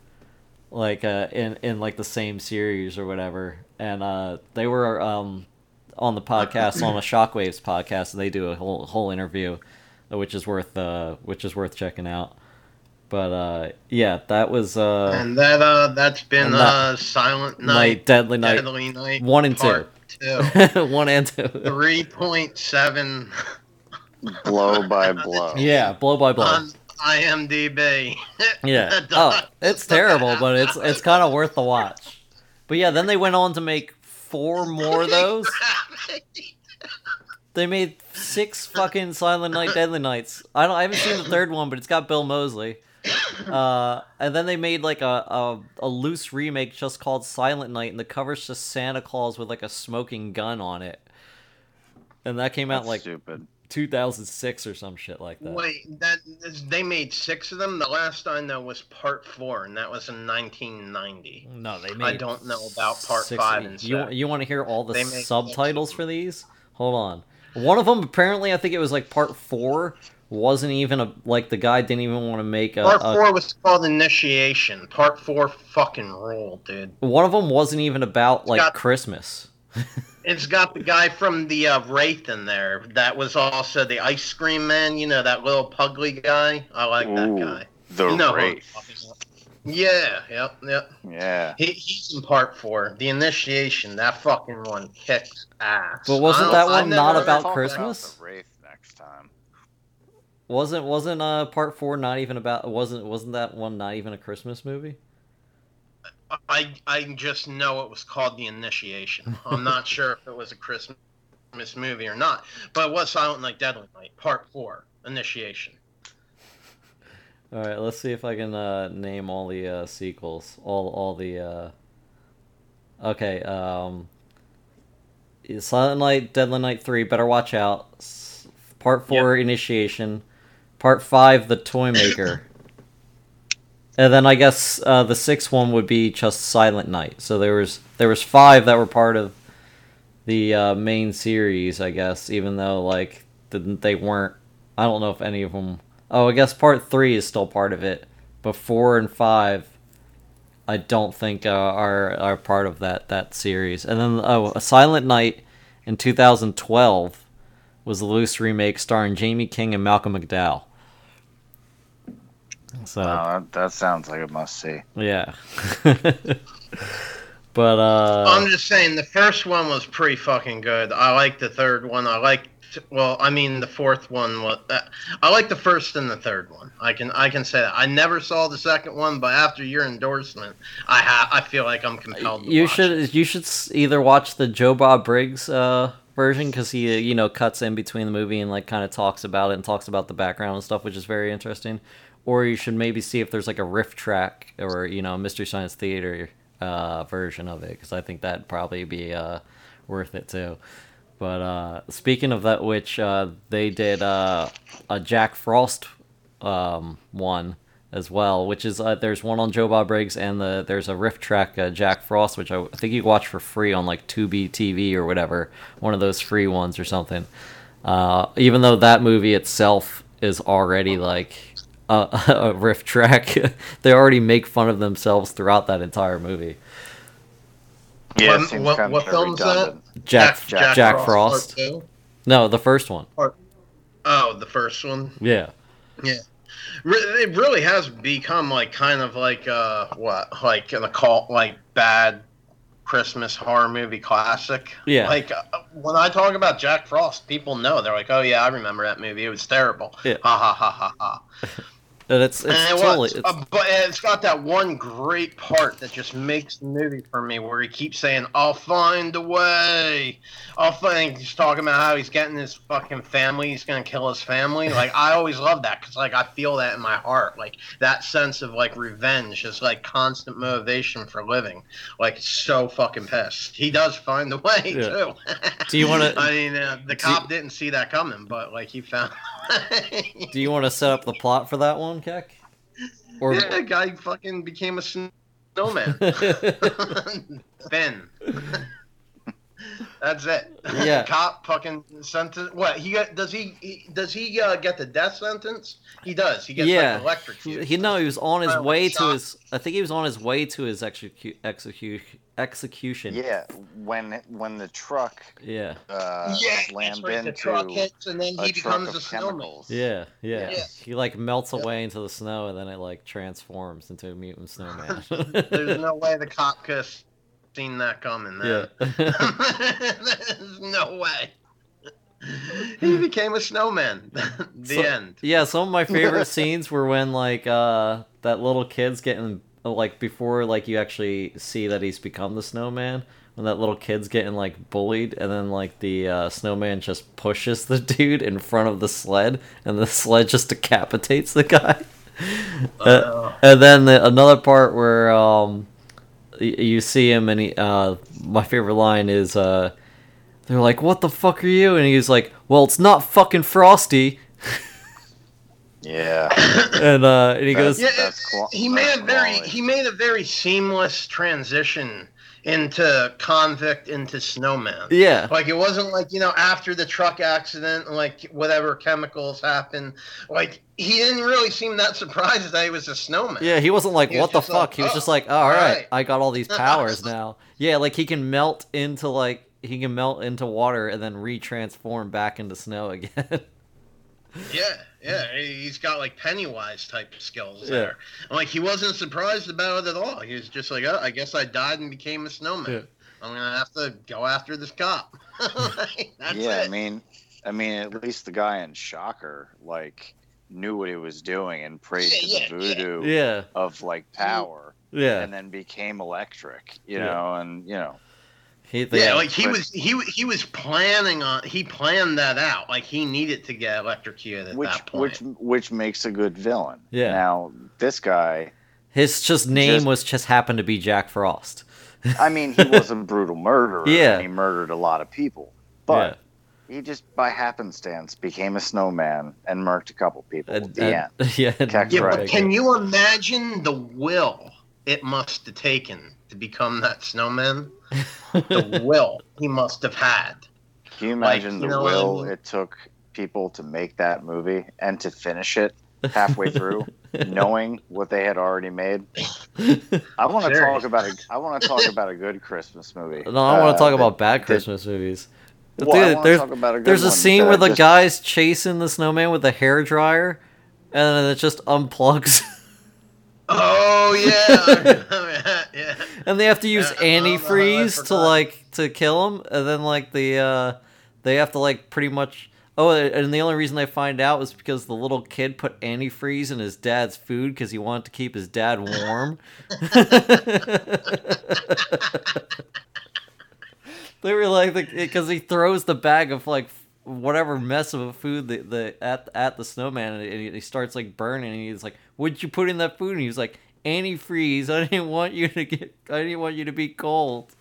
like uh in in like the same series or whatever. And uh they were um on the podcast on a Shockwaves podcast, and they do a whole whole interview, which is worth which is worth checking out. But uh, yeah, that was uh,
And that uh, that's been
And that-
uh, Silent
Night,
Night,
Deadly Night,
Deadly Night,
one and two.
two.
one and two.
Three point seven
blow by blow.
Yeah, blow by blow.
on IMDb.
Yeah. Oh, it's terrible, but it's it's kind of worth the watch. But yeah, then they went on to make four more of those. They made six fucking Silent Night, Deadly Nights. I don't. I haven't seen the third one, but it's got Bill Moseley. Uh, and then they made like a, a a loose remake just called Silent Night, and the cover's just Santa Claus with like a smoking gun on it. And that came out
That's
like
stupid.
2006 or some shit like that.
Wait, that they made six of them. The last I know was part four, and that was in 1990.
No, they made.
I don't know about part
six-
five and
You
six.
you want to hear all the subtitles for these? Hold on. One of them apparently, I think it was like part four, wasn't even a like the guy didn't even want to make a.
Part
a-
four was called Initiation. Part four fucking rule, dude.
one of them wasn't even about like
got-
Christmas.
It's got the guy from the uh, Wraith in there. That was also the ice cream man. You know that little pugly guy. I like that guy.
The
you know
Wraith.
Yeah, yep, yep.
Yeah.
He, he's in part four. The Initiation. That fucking one kicks ass.
But wasn't that one not about
Talk
Christmas?
the Wraith next time.
Wasn't wasn't uh part four not even about wasn't wasn't that one not even a Christmas movie?
I I just know it was called The Initiation. I'm not sure if it was a Christmas movie or not, but it was Silent Night, Deadly Night, Part Four, Initiation.
All right, let's see if I can uh, name all the uh, sequels. All all the. Uh... Okay, um, Silent Night, Deadly Night three. Better watch out. Part four, Initiation. Part five, The Toy Maker. and then I guess uh, the sixth one would be just Silent Night. So there was there was five that were part of the uh, main series. I guess even though like they weren't. I don't know if any of them. Oh, I guess part three is still part of it, but four and five, I don't think uh, are are part of that that series. And then oh, a Silent Night in 2012 was a loose remake starring Jaime King and Malcolm McDowell. So
Wow, that, that sounds like a must see.
yeah, but uh,
I'm just saying the first one was pretty fucking good. I like the third one. I like well, I mean the fourth one was. Uh, I like the first and the third one. I can I can say that. I never saw the second one, but after your endorsement, I ha- I feel like I'm compelled. To
you
watch
should
it.
you should either watch the Joe Bob Briggs uh, version because he uh, you know cuts in between the movie and like kind of talks about it and talks about the background and stuff, which is very interesting. Or you should maybe see if there's like a riff track or you know Mystery Science Theater uh, version of it because I think that'd probably be uh, worth it too. But uh, speaking of that, which uh, they did uh, a Jack Frost um, one as well, which is uh, there's one on Joe Bob Briggs and the there's a riff track Jack Frost, which I, I think you watch for free on like Tubi TV or whatever, one of those free ones or something. Even though that movie itself is already like a, a riff track, they already make fun of themselves throughout that entire movie.
Yeah, it
What-
seems
what-
kind
what film is that?
Jack
Jack-
Jack,
Jack
Frost.
Part two?
No, the first one.
Oh, the first one.
Yeah.
Re- It really has become like kind of like uh what like an occult like bad Christmas horror movie classic.
Yeah.
Like uh, when I talk about Jack Frost, people know they're like, oh yeah, I remember that movie. It was terrible.
Yeah.
Ha ha ha ha ha.
And it's it's
it
totally
was,
it's,
uh, but it's got that one great part that just makes the movie for me, where he keeps saying, "I'll find a way." I'll find. He's talking about how he's getting his fucking family. He's gonna kill his family. Like I always love that because like I feel that in my heart. Like that sense of like revenge is like constant motivation for living. Like it's so fucking pissed. He does find a way
Yeah.
too.
Do you wanna-
I mean, uh, the cop didn't see that coming, but like he found.
Do you want to set up the plot for that one, Keck? Or
Yeah, the guy fucking became a snowman. ben. That's it.
Yeah.
Cop fucking sentence. What he got? Does he, he does he uh, get the death sentence? He does. He gets
yeah,
like electric.
he, he no, he was on his
Oh,
way
shot.
to his. I think he was on his way to his execu- execu- execution.
Yeah, when when the truck
Yeah.
uh,
yeah,
slammed
right.
into
The truck hits, and then
a
he
truck
becomes
of
a snowman.
chemicals.
Yeah, yeah.
Yeah.
He like melts
Yep.
away into the snow and then it like transforms into a mutant snowman.
There's no way the cop could have seen that coming.
yeah.
There's no way. He became a snowman. the
So-
end.
Yeah, some of my favorite scenes were when like uh that little kid's getting like before like you actually see that he's become the snowman when that little kid's getting like bullied and then like the uh, snowman just pushes the dude in front of the sled and the sled just decapitates the guy. Uh,
Uh,
and then the, another part where um y- you see him and he uh my favorite line is uh they're like what the fuck are you? And he's like well it's not fucking frosty.
Yeah,
and uh and he goes
yeah,
that's qual-
he made
that's
a very
quality.
he made a very seamless transition into convict into snowman.
yeah
Like it wasn't like you know after the truck accident, like whatever chemicals happened. Like he didn't really seem that surprised that he was a snowman.
yeah he wasn't like
He was
what the
just like,
fuck he was
"Oh,
just like oh, all right
alright."
i got all these powers now yeah like he can melt into like he can melt into water and then retransform back into snow again
Yeah, yeah, he's got like Pennywise type skills
Yeah.
there. And, like he wasn't surprised about it at all. He was just like, "Oh, I guess I died and became a snowman.
Yeah.
I'm gonna have to go after this cop." That's
yeah.
it.
I mean, I mean, at least the guy in Shocker like knew what he was doing and prayed to the
yeah,
voodoo
yeah
of like power,
yeah
and then became electric. You
Yeah.
know, and you know,
he,
yeah, like he was he he was planning on he planned that out. Like he needed to get electrocuted at
which
that point.
which which makes a good villain.
Yeah.
Now this guy,
his just name
Just-
was just happened to be jack frost
I mean, he was a brutal murderer.
Yeah.
and he murdered a lot of people, but. He just by happenstance became a snowman and murked a couple people
And-
at the
and-
end.
yeah
yeah, but can you imagine the will it must have taken to become that snowman? The will he must have had.
Can you
Like,
imagine
you
the
know I
will
mean?
it took people to make that movie and to finish it halfway through, knowing what they had already made? I want to
Sure.
talk about a. I want to talk about a good Christmas movie.
No, I want
Uh,
to talk about bad
that-
Christmas movies.
Well,
Dude,
wanna
there's
talk about a good
there's a scene where the
just-
guy's chasing the snowman with a hair dryer, and then it just unplugs,
Oh yeah, yeah.
and they have to use
Yeah, I don't know how I
antifreeze to like to kill him, and then like the uh, they have to like pretty much. Oh, and the only reason they find out is because the little kid put antifreeze in his dad's food because he wanted to keep his dad warm. they were like, because he throws the bag of like whatever mess of a food the, the at at the snowman, and he, he starts like burning, and he's like, "What'd you put in that food?" And he was like, "Antifreeze. I didn't want you to get. I didn't want you to be cold."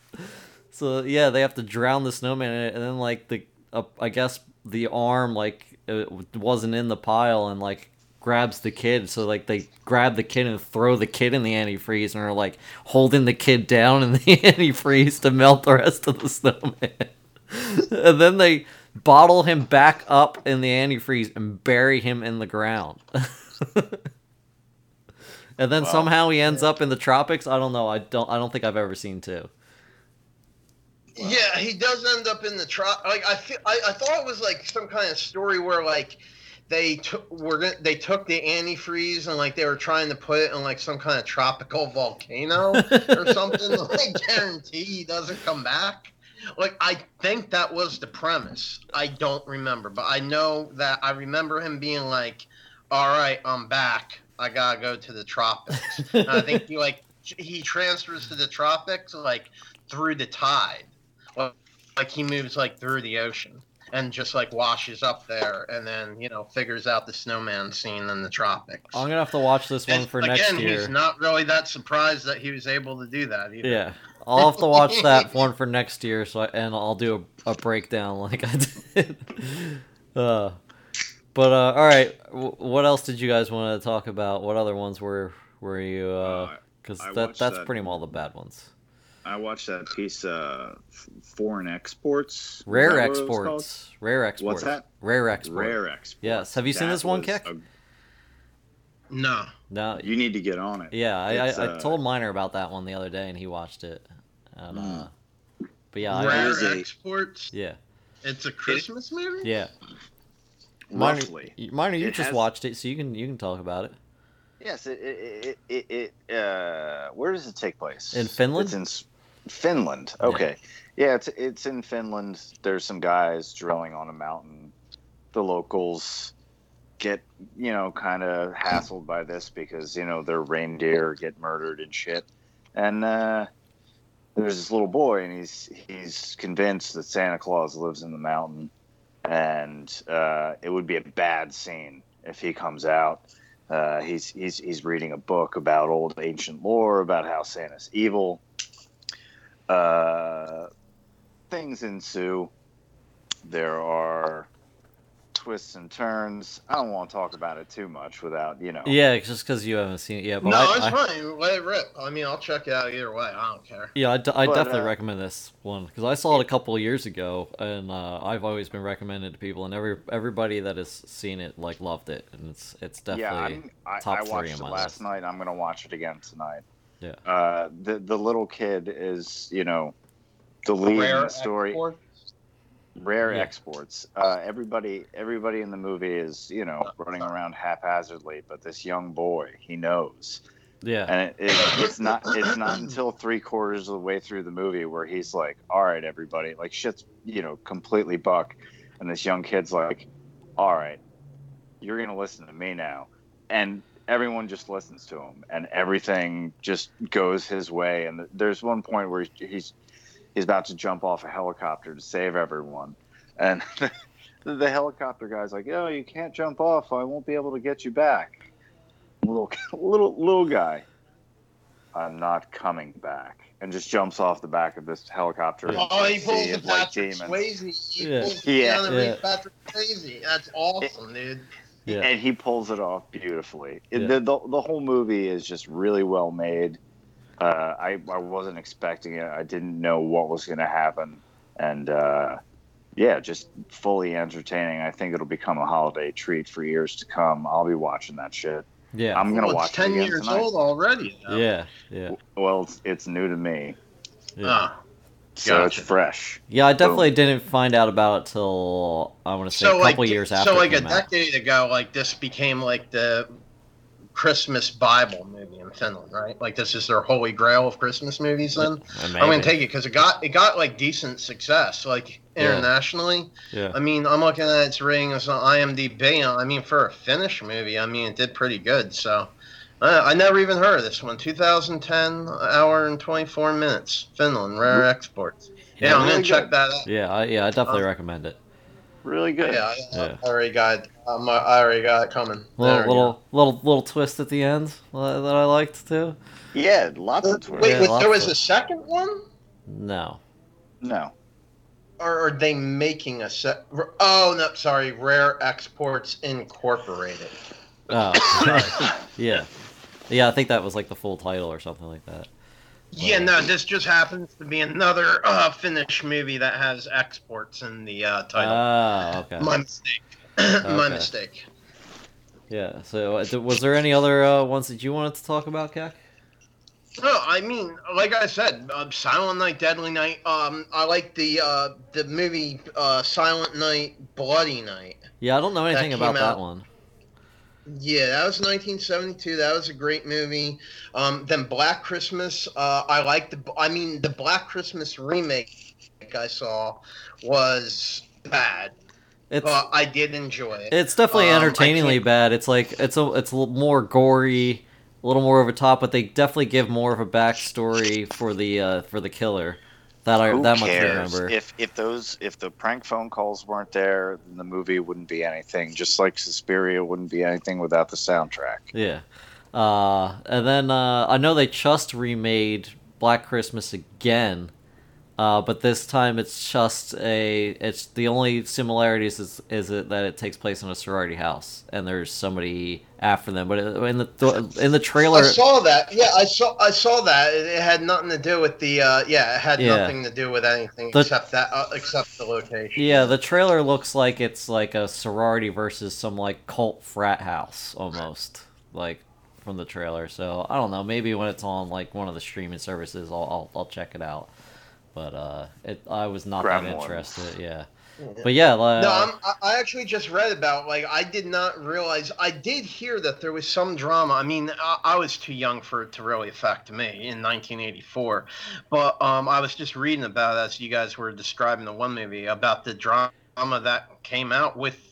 So yeah, they have to drown the snowman, in it, and then like the uh, I guess the arm like it wasn't in the pile and like grabs the kid. So like they grab the kid and throw the kid in the antifreeze and are like holding the kid down in the antifreeze to melt the rest of the snowman. and then they bottle him back up in the antifreeze and bury him in the ground. And then
Wow.
somehow he ends up in the tropics. I don't know. I don't. I don't think I've ever seen two.
Yeah, he does end up in the trop. Like I feel, I, I thought it was like some kind of story where like they took were gonna, they took the antifreeze and like they were trying to put it in like some kind of tropical volcano or something. like guarantee he doesn't come back. Like I think that was the premise. I don't remember, but I know that I remember him being like, "All right, I'm back. I gotta go to the tropics." And I think he like he transfers to the tropics like through the tide like, he moves like through the ocean and just like washes up there and then you know figures out the snowman scene in the tropics
I'm gonna have to watch this one
And
for
again
next year.
he's not really that surprised that he was able to do that either.
Yeah, I'll have to watch that one for next year. So I, and I'll do a, a breakdown like I did. uh, but uh, all right, w- what else did you guys want to talk about? What other ones were were you?
Uh,
Because
I
that that's
that-
pretty much all the bad ones.
I watched that piece, uh, foreign exports.
Rare
what it was
exports. Rare exports.
What's that?
Rare
called?
export.
Rare exports.
Yes. Have you seen this one,
was
Keck?
a-
no
No.
you need to get on it.
Yeah, I,
It's,
I, I
uh,
told Miner about that one the other day, and he watched it. And,
Mm.
uh, but yeah,
Rare
is a-
exports.
yeah,
It's a Christmas movie.
yeah. Minor,
Roughly.
Minor, you
It
just
has-
watched it, so you can you can talk about it.
Yes, it it, it, it, it uh where does it take place?
In Finland?
It's in Finland. Okay. Yeah, it's it's in Finland. There's some guys drilling on a mountain. The locals get, you know, kind of hassled by this because, you know, their reindeer get murdered and shit. And uh there's this little boy and he's he's convinced that Santa Claus lives in the mountain and uh it would be a bad scene if he comes out uh, he's he's he's reading a book about old ancient lore about how Santa's evil. Uh, things ensue. There are twists and turns. I don't want to talk about it too much without you know.
Yeah, just because you haven't seen it yet. But
no,
I,
it's
I-
fine. Let it rip. I mean, I'll check it out either way. I don't care.
Yeah, I, d- I
But,
definitely
uh,
recommend this one because I saw it a couple of years ago, and uh, I've always been recommended to people, and every everybody that has seen it like loved it, and it's it's definitely
I'm, I,
top
I
three
watched
on
it
my
last
list.
night. I'm gonna watch it again tonight.
Yeah.
Uh, the the little kid is you know the lead in the story.
export.
Rare
Yeah.
exports. Uh, everybody, everybody in the movie is, you know, running around haphazardly, but this young boy, he knows,
yeah,
and it, it, it's not, it's not until three quarters of the way through the movie where he's like, "All right, everybody," like shit's, you know, completely buck, and this young kid's like, "All right, you're gonna listen to me now," and everyone just listens to him, and everything just goes his way. And there's one point where he's he's about to jump off a helicopter to save everyone, and the helicopter guy's like, "Oh, you can't jump off. I won't be able to get you back." Little little little guy, I'm not coming back, and just jumps off the back of this helicopter.
Oh, he pulls the Patrick. Swayze. He
Yeah.
pulls
Yeah.
down and
Yeah.
Patrick Swayze. That's awesome, dude.
yeah,
and he pulls it off beautifully. It-
Yeah.
the, the the whole movie is just really well made. Uh, I I wasn't expecting it. I didn't know what was going to happen, and uh, yeah, just fully entertaining. I think it'll become a holiday treat for years to come. I'll be watching that shit.
yeah,
I'm gonna
Well,
watch
it's ten
it again
years
tonight.
old already. though.
yeah, yeah,
Well, it's, it's new to me,
yeah.
Ah.
so
Gotcha.
it's fresh.
Yeah, I definitely didn't find out about it till I want to say
so
a
like,
couple years after.
so like
it
a
came out.
decade ago, like this became like the Christmas Bible movie in Finland, right? Like this is their holy grail of Christmas movies. Then I'm gonna take it because it got it got like decent success, like internationally.
Yeah,
I mean, I'm looking at its ratings on IMDb. I mean, for a Finnish movie, I mean, it did pretty good. So, uh, I never even heard of this one. 2010, hour and 24 minutes. Finland, rare exports. Yeah,
Yeah,
I'm gonna
really
check that out.
yeah, I, yeah. I definitely
Um,
recommend it.
Really good.
Yeah, I,
Yeah.
I already got. It. Um, I already got it coming.
Little
There we
little little little twist at the end that I liked too.
Yeah, lots
go.
of twists.
Wait,
Yeah,
wait, there was
of-
a second one,
No,
No.
or are they making a set? Oh no, sorry, Rare Exports Incorporated.
oh, yeah, yeah. I think that was like the full title or something like that.
Yeah, no, this just happens to be another uh, Finnish movie that has exports in the uh, title.
Ah, okay.
My mistake. My
Okay.
mistake.
Yeah. So, uh, was there any other uh, ones that you wanted to talk about, Kak?
No, I mean, like I said, uh, Silent Night, Deadly Night. Um, I like the uh, the movie uh, Silent Night, Bloody Night.
Yeah, I don't know anything about that
out-
one.
Yeah, that was 1972. That was a great movie. Um, then Black Christmas. Uh, I like the. I mean, the Black Christmas remake I saw was bad,
It's
but I did enjoy it.
it's definitely
um,
entertainingly bad. It's like it's a it's a little more gory, a little more over top, but they definitely give more of a backstory for the uh, for the killer. That I
Who
that much I
cares?
remember.
If if those if the prank phone calls weren't there, then the movie wouldn't be anything. Just like Suspiria wouldn't be anything without the soundtrack.
Yeah. Uh, and then uh, I know they just remade Black Christmas again, uh, but this time it's just a. It's the only similarities is is it that it takes place in a sorority house and there's somebody after them. But in the in the trailer,
I saw that. Yeah, I saw. I saw that. It, it had nothing to do with the. Uh, yeah, it had
Yeah.
nothing to do with anything
The-
except that. Uh, except the location.
yeah, the trailer looks like it's like a sorority versus some like cult frat house almost like from the trailer. So I don't know. Maybe when it's on like one of the streaming services, I'll I'll, I'll check it out. But uh, it I was not that
Gremlins.
interested. Yeah, but yeah, uh,
No, I'm, I- I actually just read about like I did not realize I did hear that there was some drama. I mean, I, I was too young for it to really affect me in 1984, but um, I was just reading about it as you guys were describing the one movie about the drama that came out with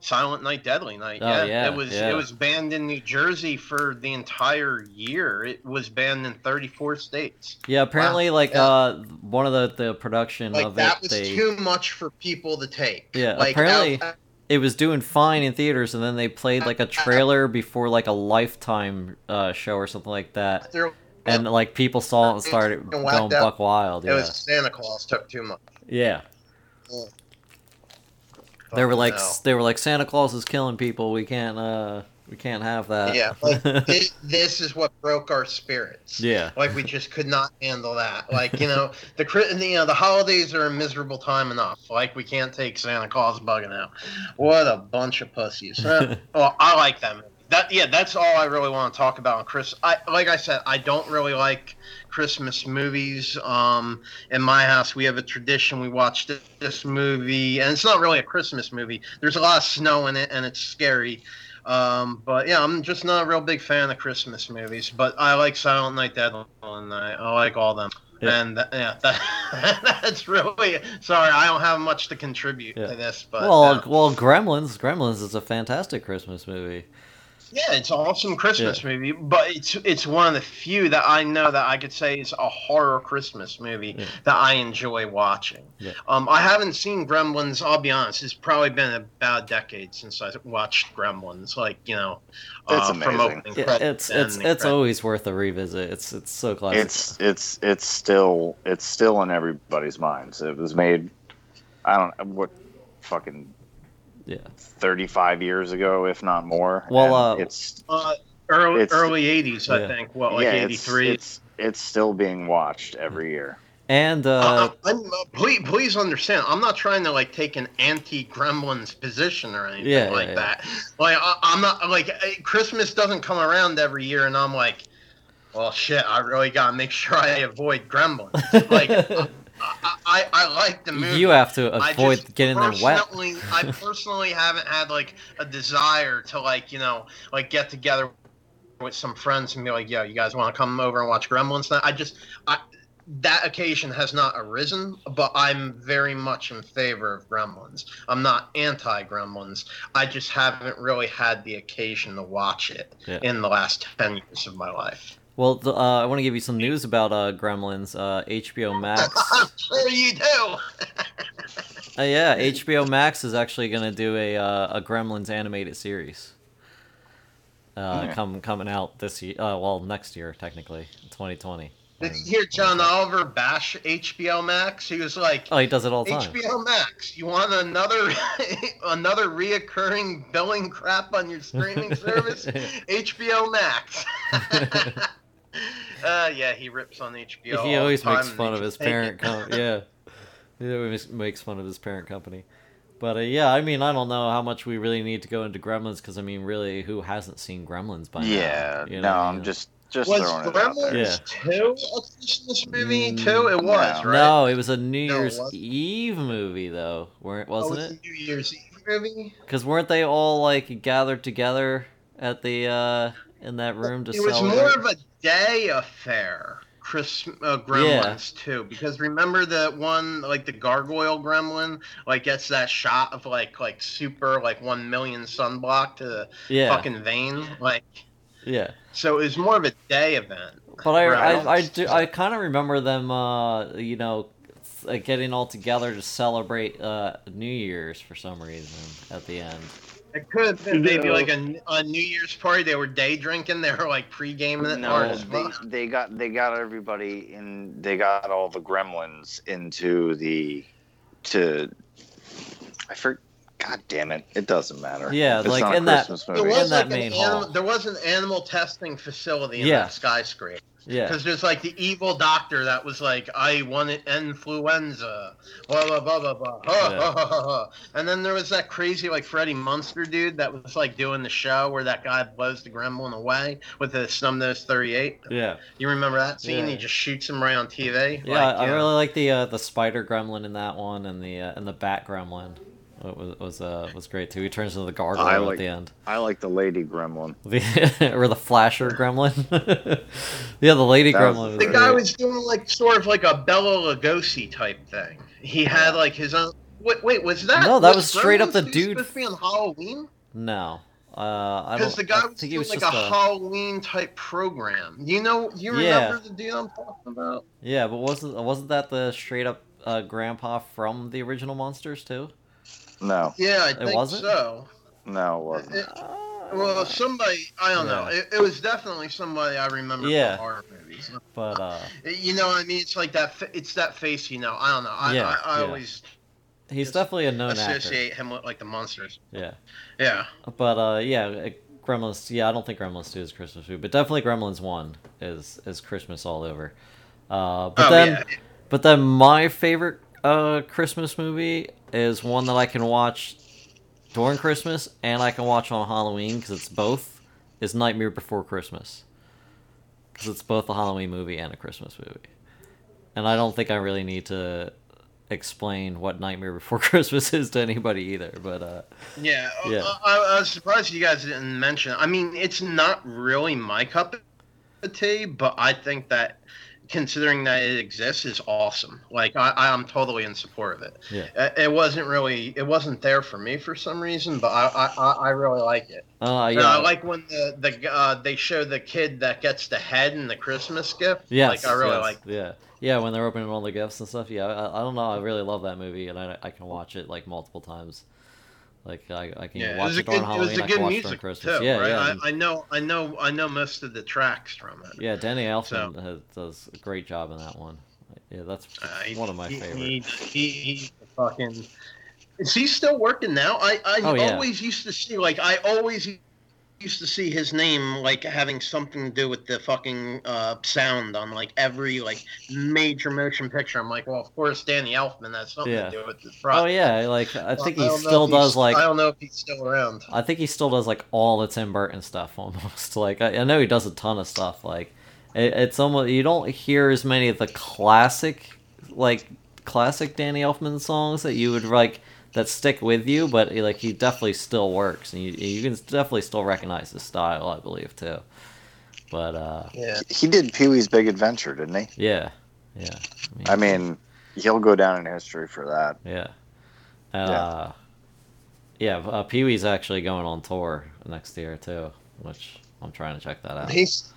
Silent Night, Deadly Night.
Oh, yeah,
it was
yeah.
it was banned in New Jersey for the entire year. It was banned in 34 states.
yeah. Apparently, like
Yeah.
uh, one of the the production
Like
of
that
it,
was
they
too much for people to take.
Yeah,
like,
apparently- it was doing fine in theaters, and then they played like a trailer before like a Lifetime uh, show or something like that, and like people saw it and started going buck wild.
It was Santa Claus took too much.
yeah. They were like
hell.
they were like Santa Claus is killing people. We can't uh we can't have that.
yeah, like this, this is what broke our spirits.
yeah.
Like we just could not handle that. Like you know, the you know the holidays are a miserable time enough. Like we can't take Santa Claus bugging out. What a bunch of pussies. Well, I like them. That yeah, that's all I really want to talk about on Chris. I like I said, I don't really like Christmas movies. Um, in my house, we have a tradition. We watch thi- this movie, and it's not really a Christmas movie. There's a lot of snow in it, and it's scary. Um, but yeah, I'm just not a real big fan of Christmas movies. But I like Silent Night, Deadly Night. I like all them.
Yeah.
And that, yeah, that, that's really sorry. I don't have much to contribute
Yeah.
to this, but
well,
uh,
well, Gremlins. Gremlins is a fantastic Christmas movie.
Yeah, it's an awesome Christmas movie, but it's it's one of the few that I know that I could say is a horror Christmas movie
Yeah.
that I enjoy watching.
Yeah.
Um, I haven't seen Gremlins. I'll be honest; it's probably been about a decade since I watched Gremlins. Like you know,
It's
uh, from
amazing.
opening
Yeah, it's it's it's always worth a revisit. It's it's so classic.
It's it's it's still it's still in everybody's minds. It was made, I don't know what, fucking
yeah.
thirty five years ago, if not more.
Well, uh,
it's
uh, early
It's-
early '80s, I
Yeah.
think. What like
yeah,
'83?
It's, it's it's still being watched every year.
And uh,
Uh, I'm, uh, please, please understand. I'm not trying to like take an anti-Gremlins position or anything
Yeah, yeah,
like
yeah.
that. Like I, I'm not like Christmas doesn't come around every year, and I'm like, well, shit. I really gotta make sure I avoid Gremlins. Like I, I, I like the movie.
you have to avoid getting there wet.
I personally haven't had like a desire to like you know like get together with some friends and be like, "Yo, you guys want to come over and watch Gremlins?" I just I that occasion has not arisen, but I'm very much in favor of Gremlins. I'm not anti Gremlins. I just haven't really had the occasion to watch it
Yeah.
in the last ten years of my life.
Well, th- uh, I want to give you some news about uh, Gremlins. Uh, HBO Max.
I'm sure you do.
Uh, yeah, HBO Max is actually going to do a uh, a Gremlins animated series. Uh,
Yeah.
come coming out this year. Uh, well, next year technically, 2020.
Did you hear John Oliver bash HBO Max? He was like,
Oh, he does it all the time.
HBO Max, you want another another reoccurring billing crap on your streaming service? HBO Max. Uh, yeah, he rips on HBO.
he
all the
always
time
makes fun of his parent company. Yeah, he always makes fun of his parent company. But uh, yeah, I mean, I don't know how much we really need to go into Gremlins because I mean, really, who hasn't seen Gremlins by now?
yeah,
You know
no,
I
I'm
mean?
just just
Was
throwing it.
Gremlins two a Christmas movie
Mm,
too? It was,
no.
right?
No, it was a New
No,
Year's. Eve movie though, weren't
Oh,
wasn't
it's
it?
a New Year's Eve movie.
Because weren't they all like gathered together at the uh in that room to
It was
celebrate?
more of a day affair. Chris uh, Gremlins too, because remember the one like the gargoyle gremlin like gets that shot of like like super like one million sunblock to the
yeah,
fucking vein like
yeah.
so it was more of a day event.
But I, I, I do, I kind of remember them, uh, you know, getting all together to celebrate uh, New Year's for some reason at the end.
It could have been maybe like a, a New Year's party. They were day drinking. They were like pre-gaming it
No, they, they got they got everybody in. They got all the gremlins into the to. I for God damn it! It doesn't matter.
Yeah,
It's
like,
not a
in that-
Christmas
There
movie.
in
was
that
like
main
an animal, there was an animal testing facility in
Yeah.
that skyscraper.
Yeah.
Because there's like the evil doctor that was like, I wanted influenza, blah blah blah blah blah, ha,
Yeah.
ha, ha, ha, ha. and then there was that crazy like Freddie Munster dude that was like doing the show where that guy blows the gremlin away with the snub nose 38.
Yeah.
You remember that scene?
Yeah.
He just shoots him right on TV.
Yeah,
Like,
I
you
really like the uh, the spider gremlin in that one, and the uh, and the bat gremlin. It was was uh, was great too. He turns into the gargoyle
I
at the end,
I like the lady gremlin.
the, or the flasher gremlin. yeah, the lady
That
gremlin. Was
The
great.
guy was doing like sort of like a Bela Lugosi type thing. He had like his own. Wait, wait was that?
No, that was straight up
Gremlins
the
supposed
dude-
to be on Halloween?
no. Uh, I
Because
don't.
the guy
I
was doing
was
like a,
a,
Halloween type program. You know, you
Yeah.
remember the dude I'm talking about?
yeah, but wasn't wasn't that the straight up uh, grandpa from the original Munsters too?
No,
Yeah, I think
wasn't?
so.
no, it wasn't.
It- well, somebody I don't know. It, it was definitely somebody I remember
Yeah.
from horror movies.
But uh,
You know, what I mean, it's like that. It's that face. You know, I don't know. I,
Yeah,
I, I
yeah.
always
he's definitely a known actor.
associate him with like the Munsters.
Yeah.
Yeah.
But uh, yeah, uh, Gremlins. Yeah, I don't think Gremlins Two is Christmas food, but definitely Gremlins One is is Christmas all over. Uh, but
oh
then,
yeah.
but then my favorite uh Christmas movie is one that I can watch during Christmas and I can watch on Halloween because it's both. Is Nightmare Before Christmas because it's both a Halloween movie and a Christmas movie, and I don't think I really need to explain what Nightmare Before Christmas is to anybody either. But uh,
Yeah, uh,
Yeah.
I, I was surprised you guys didn't mention. I mean, it's not really my cup of tea, but I think that considering that it exists is awesome. Like I, I'm totally in support of it.
Yeah.
Uh, It wasn't really, it wasn't there for me for some reason, but I, I, I- really like it.
uh,
And
yeah,
I like when the the uh, they show the kid that gets the head in the Christmas gift.
yeah
like I really
yes,
like.
Yeah, yeah. When they're opening all the gifts and stuff. Yeah, I, I don't know. I really love that movie, and I, I can watch it like multiple times. Like I, I can
Yeah,
watch it during
good, it
Halloween.
was a
I
good
it
music
Christmas.
too,
yeah,
right?
yeah,
I, I know, I know, I know most of the tracks from it.
yeah. Danny Elfman has, does a great job in that one. Yeah, that's
Uh,
one of my
he,
favorite.
He, he, he's fucking. Is he still working now? I, I
Oh, yeah.
always used to see, like, I always used to see his name, like, having something to do with the fucking uh, sound on, like, every, like, major motion picture. I'm like, well, of course, Danny Elfman has something
Yeah.
to do with
Oh yeah, like I think
I
he still does like
I don't know if he's still around.
I think he still does like all the Tim Burton stuff almost. Like I, I know he does a ton of stuff. Like it, it's almost you don't hear as many of the classic like classic Danny Elfman songs that you would like that stick with you, but like he definitely still works, and you you can definitely still recognize his style, I believe too. But uh,
Yeah.
He did Pee Wee's Big Adventure, didn't he?
yeah, yeah.
I mean, he'll go down in history for that.
yeah, uh, yeah. Uh, Pee Wee's actually going on tour next year too, which I'm trying to check that out.
He's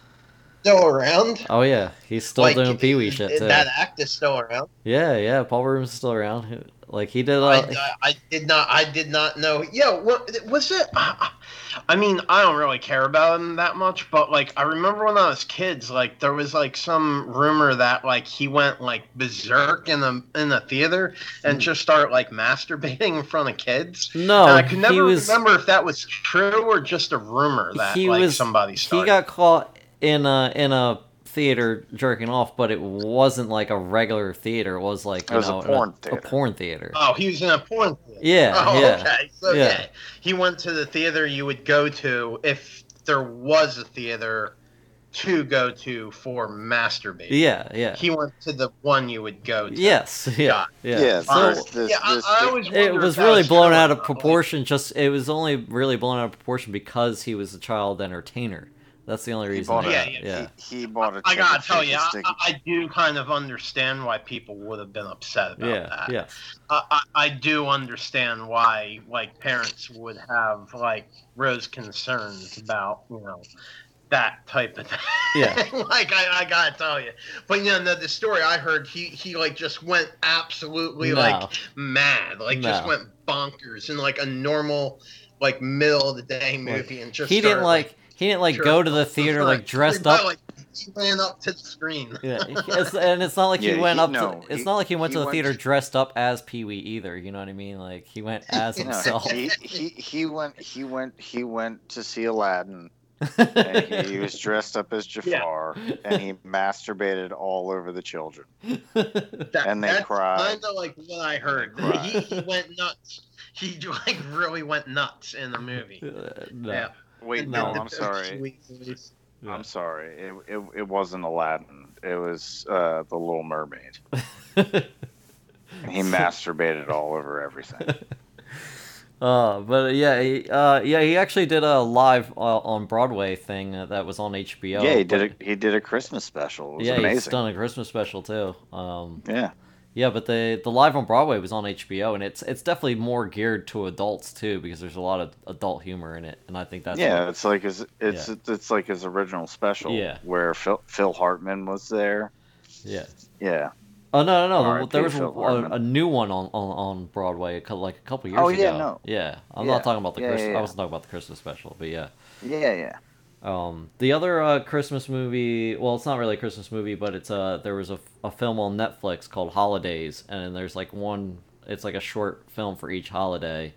still around.
Oh yeah, he's still
Like,
doing Pee Wee shit too.
That act is still around.
Yeah, yeah. Paul Williams is still around. Like he did.
I,
Uh,
I, I did not. I did not know. Yeah, what was it? I, I mean, I don't really care about him that much, but like, I remember when I was kids, like there was like some rumor that like he went like berserk in the in the theater and just started like masturbating in front of kids.
no,
and I could never
was.
remember if that was true or just a rumor that
He
like
was-
somebody started.
He got caught in a in a theater jerking off, but it wasn't like a regular theater. It was like
It
you
was a
know,
porn
a,
theater.
porn theater.
Oh, he was in a porn theater.
Yeah,
Oh,
yeah.
okay. So
Yeah.
yeah. he went to the theater you would go to if there was a theater to go to for masturbating.
Yeah, yeah.
He went to the one you would go to.
Yes, yeah,
Got
yeah.
Yeah,
So
this, this,
yeah, I,
this,
I always
it was
if that
really blown out of
not.
proportion. Just it was only really blown out of proportion because he was a child entertainer. That's the only reason.
bought
Yeah, yeah.
yeah.
He, he bought a
I
ticket
gotta tell you, I, I I do kind of understand why people would have been upset about
Yeah,
that.
yeah,
I, I, I do understand why like parents would have like rose concerns about you know that type of thing.
Yeah.
like I, I gotta tell you, but you know the, the story I heard, he he like just went absolutely
No.
like mad, like just went bonkers in like a normal like middle of the day movie, and just
he didn't
started,
like he didn't like
Sure.
go to the theater like dressed up.
like he ran up to the screen.
Yeah, it's, and it's not like
Yeah,
he went
he-
up
no,
to. It's
he-
not like he went
he
to the
went
theater
to-
dressed up as Pee Wee either. You know what I mean? Like he went as
No,
himself.
he, he he went he went he went to see Aladdin and he, was dressed up as Jafar and he masturbated all over the children.
That,
And they
that's
cried.
kind of like what I heard. He, he went nuts. He like really went nuts in the movie.
Uh, no.
Yeah.
Wait, no, I'm sorry.
Yeah.
I'm sorry. It, it, it wasn't Aladdin. It was uh, the Little Mermaid. He masturbated all over everything.
Uh, but yeah, he, uh, yeah, he actually did a live uh, on Broadway thing uh, that was on HBO.
yeah, he did a he did a Christmas special. It was
yeah, he's done a Christmas special too. Um,
Yeah.
Yeah, but the the live on Broadway was on HBO, and it's it's definitely more geared to adults too because there's a lot of adult humor in it, and I think that's
yeah,
what-
it's like his it's it's like his original special.
Yeah.
Where Phil Phil Hartman was there.
yeah.
Yeah.
Oh no, no, no! There was a, a new one on, on, on Broadway, like a couple years
Oh,
ago.
yeah, no.
Yeah, I'm
Yeah.
not talking about the
Yeah,
Christmas.
yeah,
I wasn't talking about the Christmas special, but yeah.
Yeah, yeah.
Um, the other uh, Christmas movie, well, it's not really a Christmas movie, but it's uh, there was a, a film on Netflix called Holidays, and there's like one, it's like a short film for each holiday.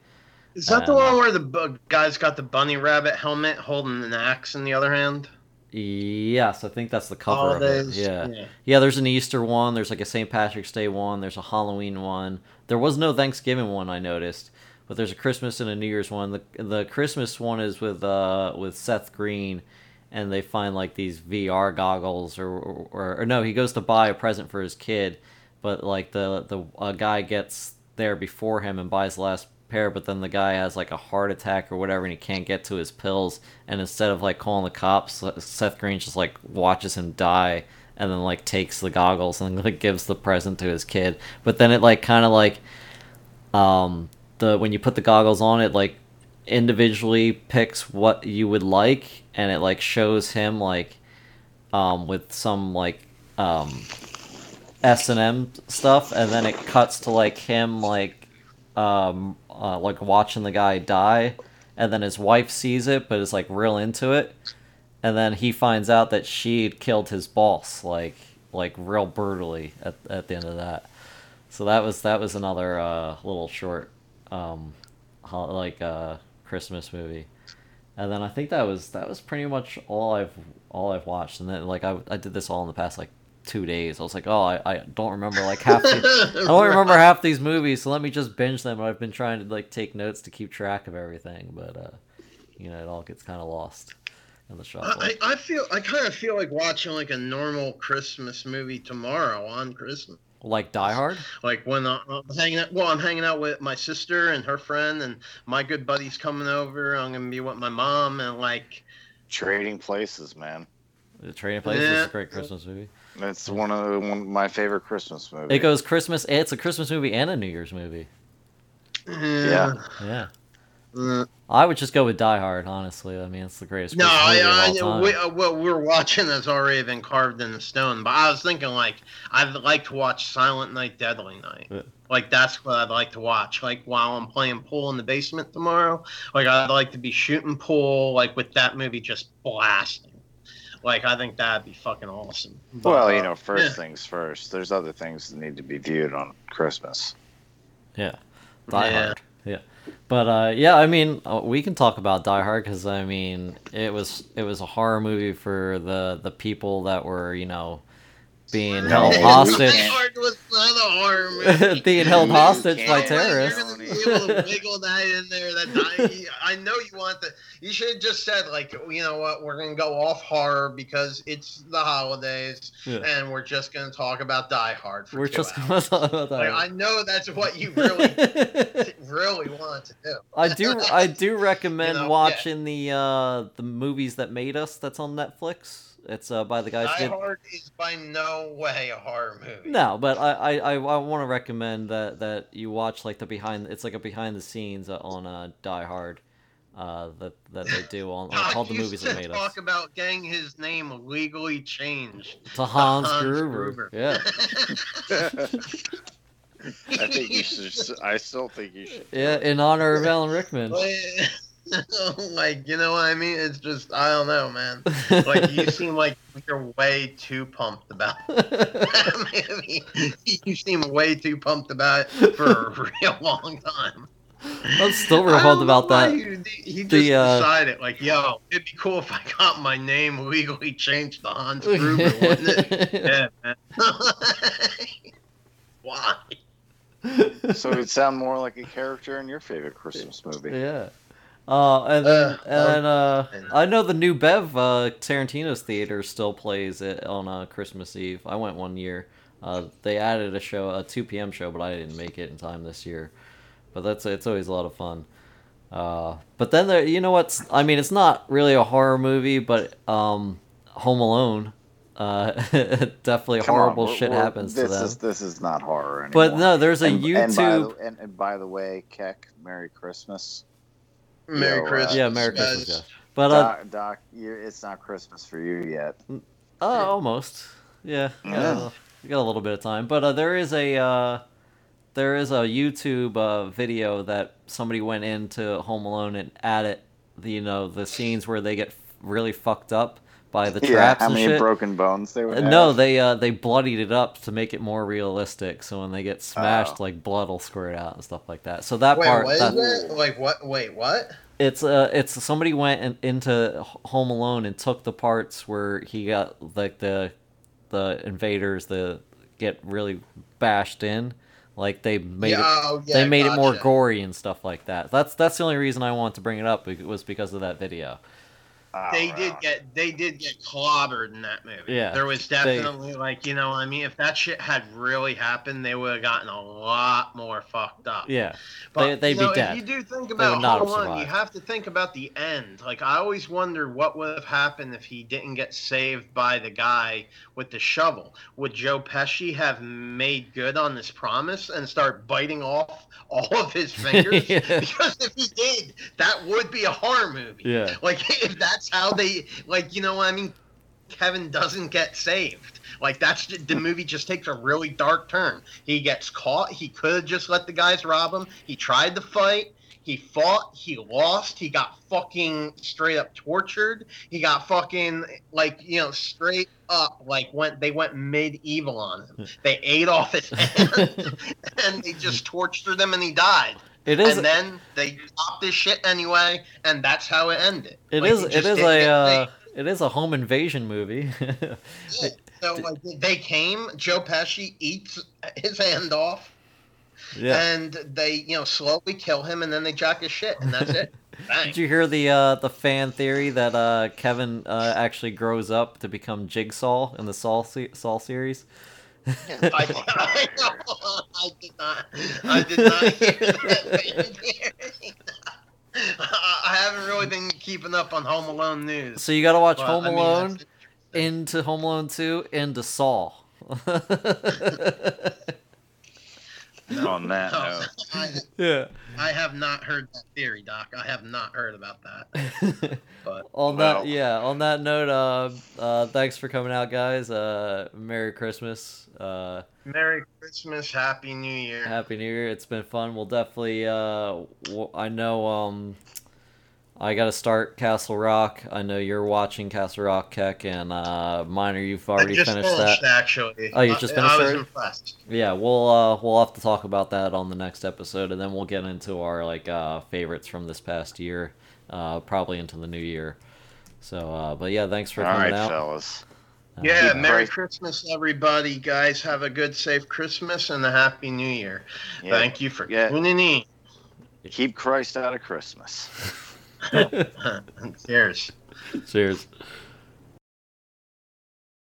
Is that the
Um,
one where the guy's got the bunny rabbit helmet holding an axe in the other hand?
Yes, I think that's the cover of it.
Holidays,
Yeah. yeah, There's an Easter one. There's like a St. Patrick's Day one. There's a Halloween one. There was no Thanksgiving one I noticed, but there's a Christmas and a New Year's one. The the Christmas one is with uh with Seth Green, and they find like these VR goggles or or, or no, he goes to buy a present for his kid, but like the the a guy gets there before him and buys the last pair, but then the guy has like a heart attack or whatever, and he can't get to his pills. And instead of like calling the cops, Seth Green just like watches him die, and then like takes the goggles and like gives the present to his kid. But then it like kind of like, um, the when you put the goggles on, it like individually picks what you would like, and it like shows him like, um, with some like um S and M stuff, and then it cuts to like him like um uh, like watching the guy die, and then his wife sees it but is like real into it, and then he finds out that she'd killed his boss like like real brutally at at the end of that. So that was that was another uh, little short um like uh Christmas movie. And then I think that was that was pretty much all I've all I've watched. And then like I, I did this all in the past like two days. I was like, oh, I, I don't remember like half. The, I don't remember half these movies, so let me just binge them. I've been trying to like take notes to keep track of everything, but uh, you know, it all gets kind of lost in the shuffle.
I, I feel I kind of feel like watching like a normal Christmas movie tomorrow on Christmas.
Like Die Hard.
Like when I- I'm hanging out, well, I'm hanging out with my sister and her friend, and my good buddy's coming over. I'm gonna be with my mom, and like,
Trading Places, man.
The Trading Places is a great Christmas movie.
It's one of the, one of my favorite Christmas movies.
It goes Christmas. It's a Christmas movie and a New Year's movie.
yeah.
Yeah.
Uh,
I would just go with Die Hard, honestly. I mean, it's the greatest
no,
Christmas movie of
I, I, we, uh, what we're watching has already been carved in the stone. But I was thinking, like, I'd like to watch Silent Night, Deadly Night.
Yeah.
Like that's what I'd like to watch. Like while I'm playing pool in the basement tomorrow. Like I'd like to be shooting pool, like with that movie just blasting. Like I think that'd be fucking awesome. But,
well,
uh,
you know, first
yeah.
things first. There's other things that need to be viewed on Christmas.
Yeah, Die
Yeah.
Hard. Yeah, but uh, yeah, I mean, uh, we can talk about Die Hard because I mean, it was it was a horror movie for the the people that were you know being
No,
held hostage,
Die Hard was not horror
being held
You
hostage by
can't-
terrorists.
You're gonna be able to wiggle that in there. That I, I know you want the. You should have just said like, you know what, we're gonna go off horror because it's the holidays,
Yeah.
and we're just gonna talk about Die Hard for
We're
two
just
hours.
gonna talk about
Like, I know that's what you really, really want to do.
I do I do recommend
You know, yeah.
watching the uh the movies that made us that's on Netflix. It's uh by the guys
Die
did
Hard is by no way a horror movie.
No, but I I, I, I want to recommend that that you watch like the behind. It's like a behind the scenes on uh, Die Hard, uh, that that they do on
God
called the
used
movies
to
that made
talk
us.
about getting his name legally changed.
To Hans,
Hans
Gruber.
Gruber.
Yeah,
I think you should. I still think you should.
yeah, in honor of Alan Rickman.
But- like, you know what I mean? It's just, I don't know, man. Like, you seem like you're way too pumped about that movie. You seem way too pumped about it for a real long time.
I'm still real pumped about that.
you- He just
The, uh,
decided, like, yo, it'd be cool if I got my name legally changed to Hans Gruber, wouldn't it? Yeah, man. Why?
So it'd sound more like a character in your favorite Christmas movie.
Yeah. Uh, and then,
Uh,
and uh, I know the new Bev uh, Tarantino's theater still plays it on uh, Christmas Eve. I went one year. Uh, they added a show, a 2 p.m. show, but I didn't make it in time this year. But that's it's always a lot of fun. Uh, but then there, you know what's? I mean, it's not really a horror movie, but um, Home Alone. Uh, definitely
Come on,
horrible
we're-
shit happens to
this
them.
Is, this is not horror anymore.
But no, there's a
and, And by,
YouTube.
the, and, and by the way, Keck, Merry Christmas.
Merry
Yo, uh,
Christmas.
yeah, Merry
guys.
Christmas, yeah. But uh,
Doc, Doc you it's not Christmas for you yet.
Uh, almost. Yeah. Got,
Yeah.
A, we got a little bit of time, but uh, there is a uh, there is a YouTube uh, video that somebody went into Home Alone and added, the, you know, the scenes where they get really fucked up by the traps.
yeah,
traps
how
and
many
shit.
broken bones they would
Uh,
have?
no, they uh, they bloodied it up to make it more realistic. So when they get smashed,
Oh.
like blood will squirt out and stuff like that. So that
Wait,
part,
what is
that,
it? Like, what? Wait, what?
it's uh it's somebody went in, into Home Alone and took the parts where he got like the the invaders the get really bashed in like they made
yeah,
it
oh, yeah,
they made it more gory and stuff like that that's that's the only reason I wanted to bring it up was because of that video
Oh,
they did get they did get clobbered in that movie.
Yeah,
there was
they-
definitely like you know what I mean if that shit had really happened, they would have gotten a lot more fucked up.
yeah
But,
they- they'd
you
be
know,
dead.
If you do think about Home Alone, you have to think about the end. Like I always wonder what would have happened if he didn't get saved by the guy with the shovel. Would Joe Pesci have made good on this promise and start biting off all of his fingers?
Yeah.
Because if he did, that would be a horror movie.
yeah
Like if that's how they like, you know what I mean? Kevin doesn't get saved. Like that's the movie just takes a really dark turn. He gets caught. He could have just let the guys rob him. He tried to fight. He fought. He lost. He got fucking straight up tortured. He got fucking like you know straight up like went they went medieval on him. Hmm. They ate off his hand and they just tortured him and he died.
It is
and then they stopped this shit anyway, and that's how it ended.
it
Like,
is it
just
a uh, it is a home invasion movie
Yeah. So like they came, Joe Pesci eats his hand off,
yeah
and they you know slowly kill him, and then they jack his shit, and that's it.
Did you hear the uh, the fan theory that uh, Kevin uh, actually grows up to become Jigsaw in the Saw se- Saw series?
I, I, did not. I did not. I haven't really been keeping up on Home Alone news.
So you got to watch
but,
Home
I mean,
Alone into Home Alone Two into Saw.
On that
No,
note,
I,
yeah.
I have not heard that theory, Doc. I have not heard about that. But
on
Well.
that, yeah. On that note, uh, uh, thanks for coming out, guys. Uh, Merry Christmas. Uh,
Merry Christmas, Happy New Year.
Happy New Year. It's been fun. We'll definitely. Uh, w- I know. Um, I got to start Castle Rock. I know you're watching Castle Rock, Keck, and uh, Minor. You've already
I just
finished,
finished,
that.
actually.
Oh, you
I-
just
I,
finished
was
already?
impressed.
Yeah, we'll uh, we'll have to talk about that on the next episode, and then we'll get into our like uh, favorites from this past year, uh, probably into the new year. So, uh, but yeah, thanks for
All
coming
right,
out.
fellas.
Uh,
Yeah,
keep
Merry Christmas, everybody. Guys, have a good, safe Christmas and a Happy New Year.
Yeah,
Thank you for
Yeah.
tuning in.
Keep Christ out of Christmas.
Cheers.
Cheers.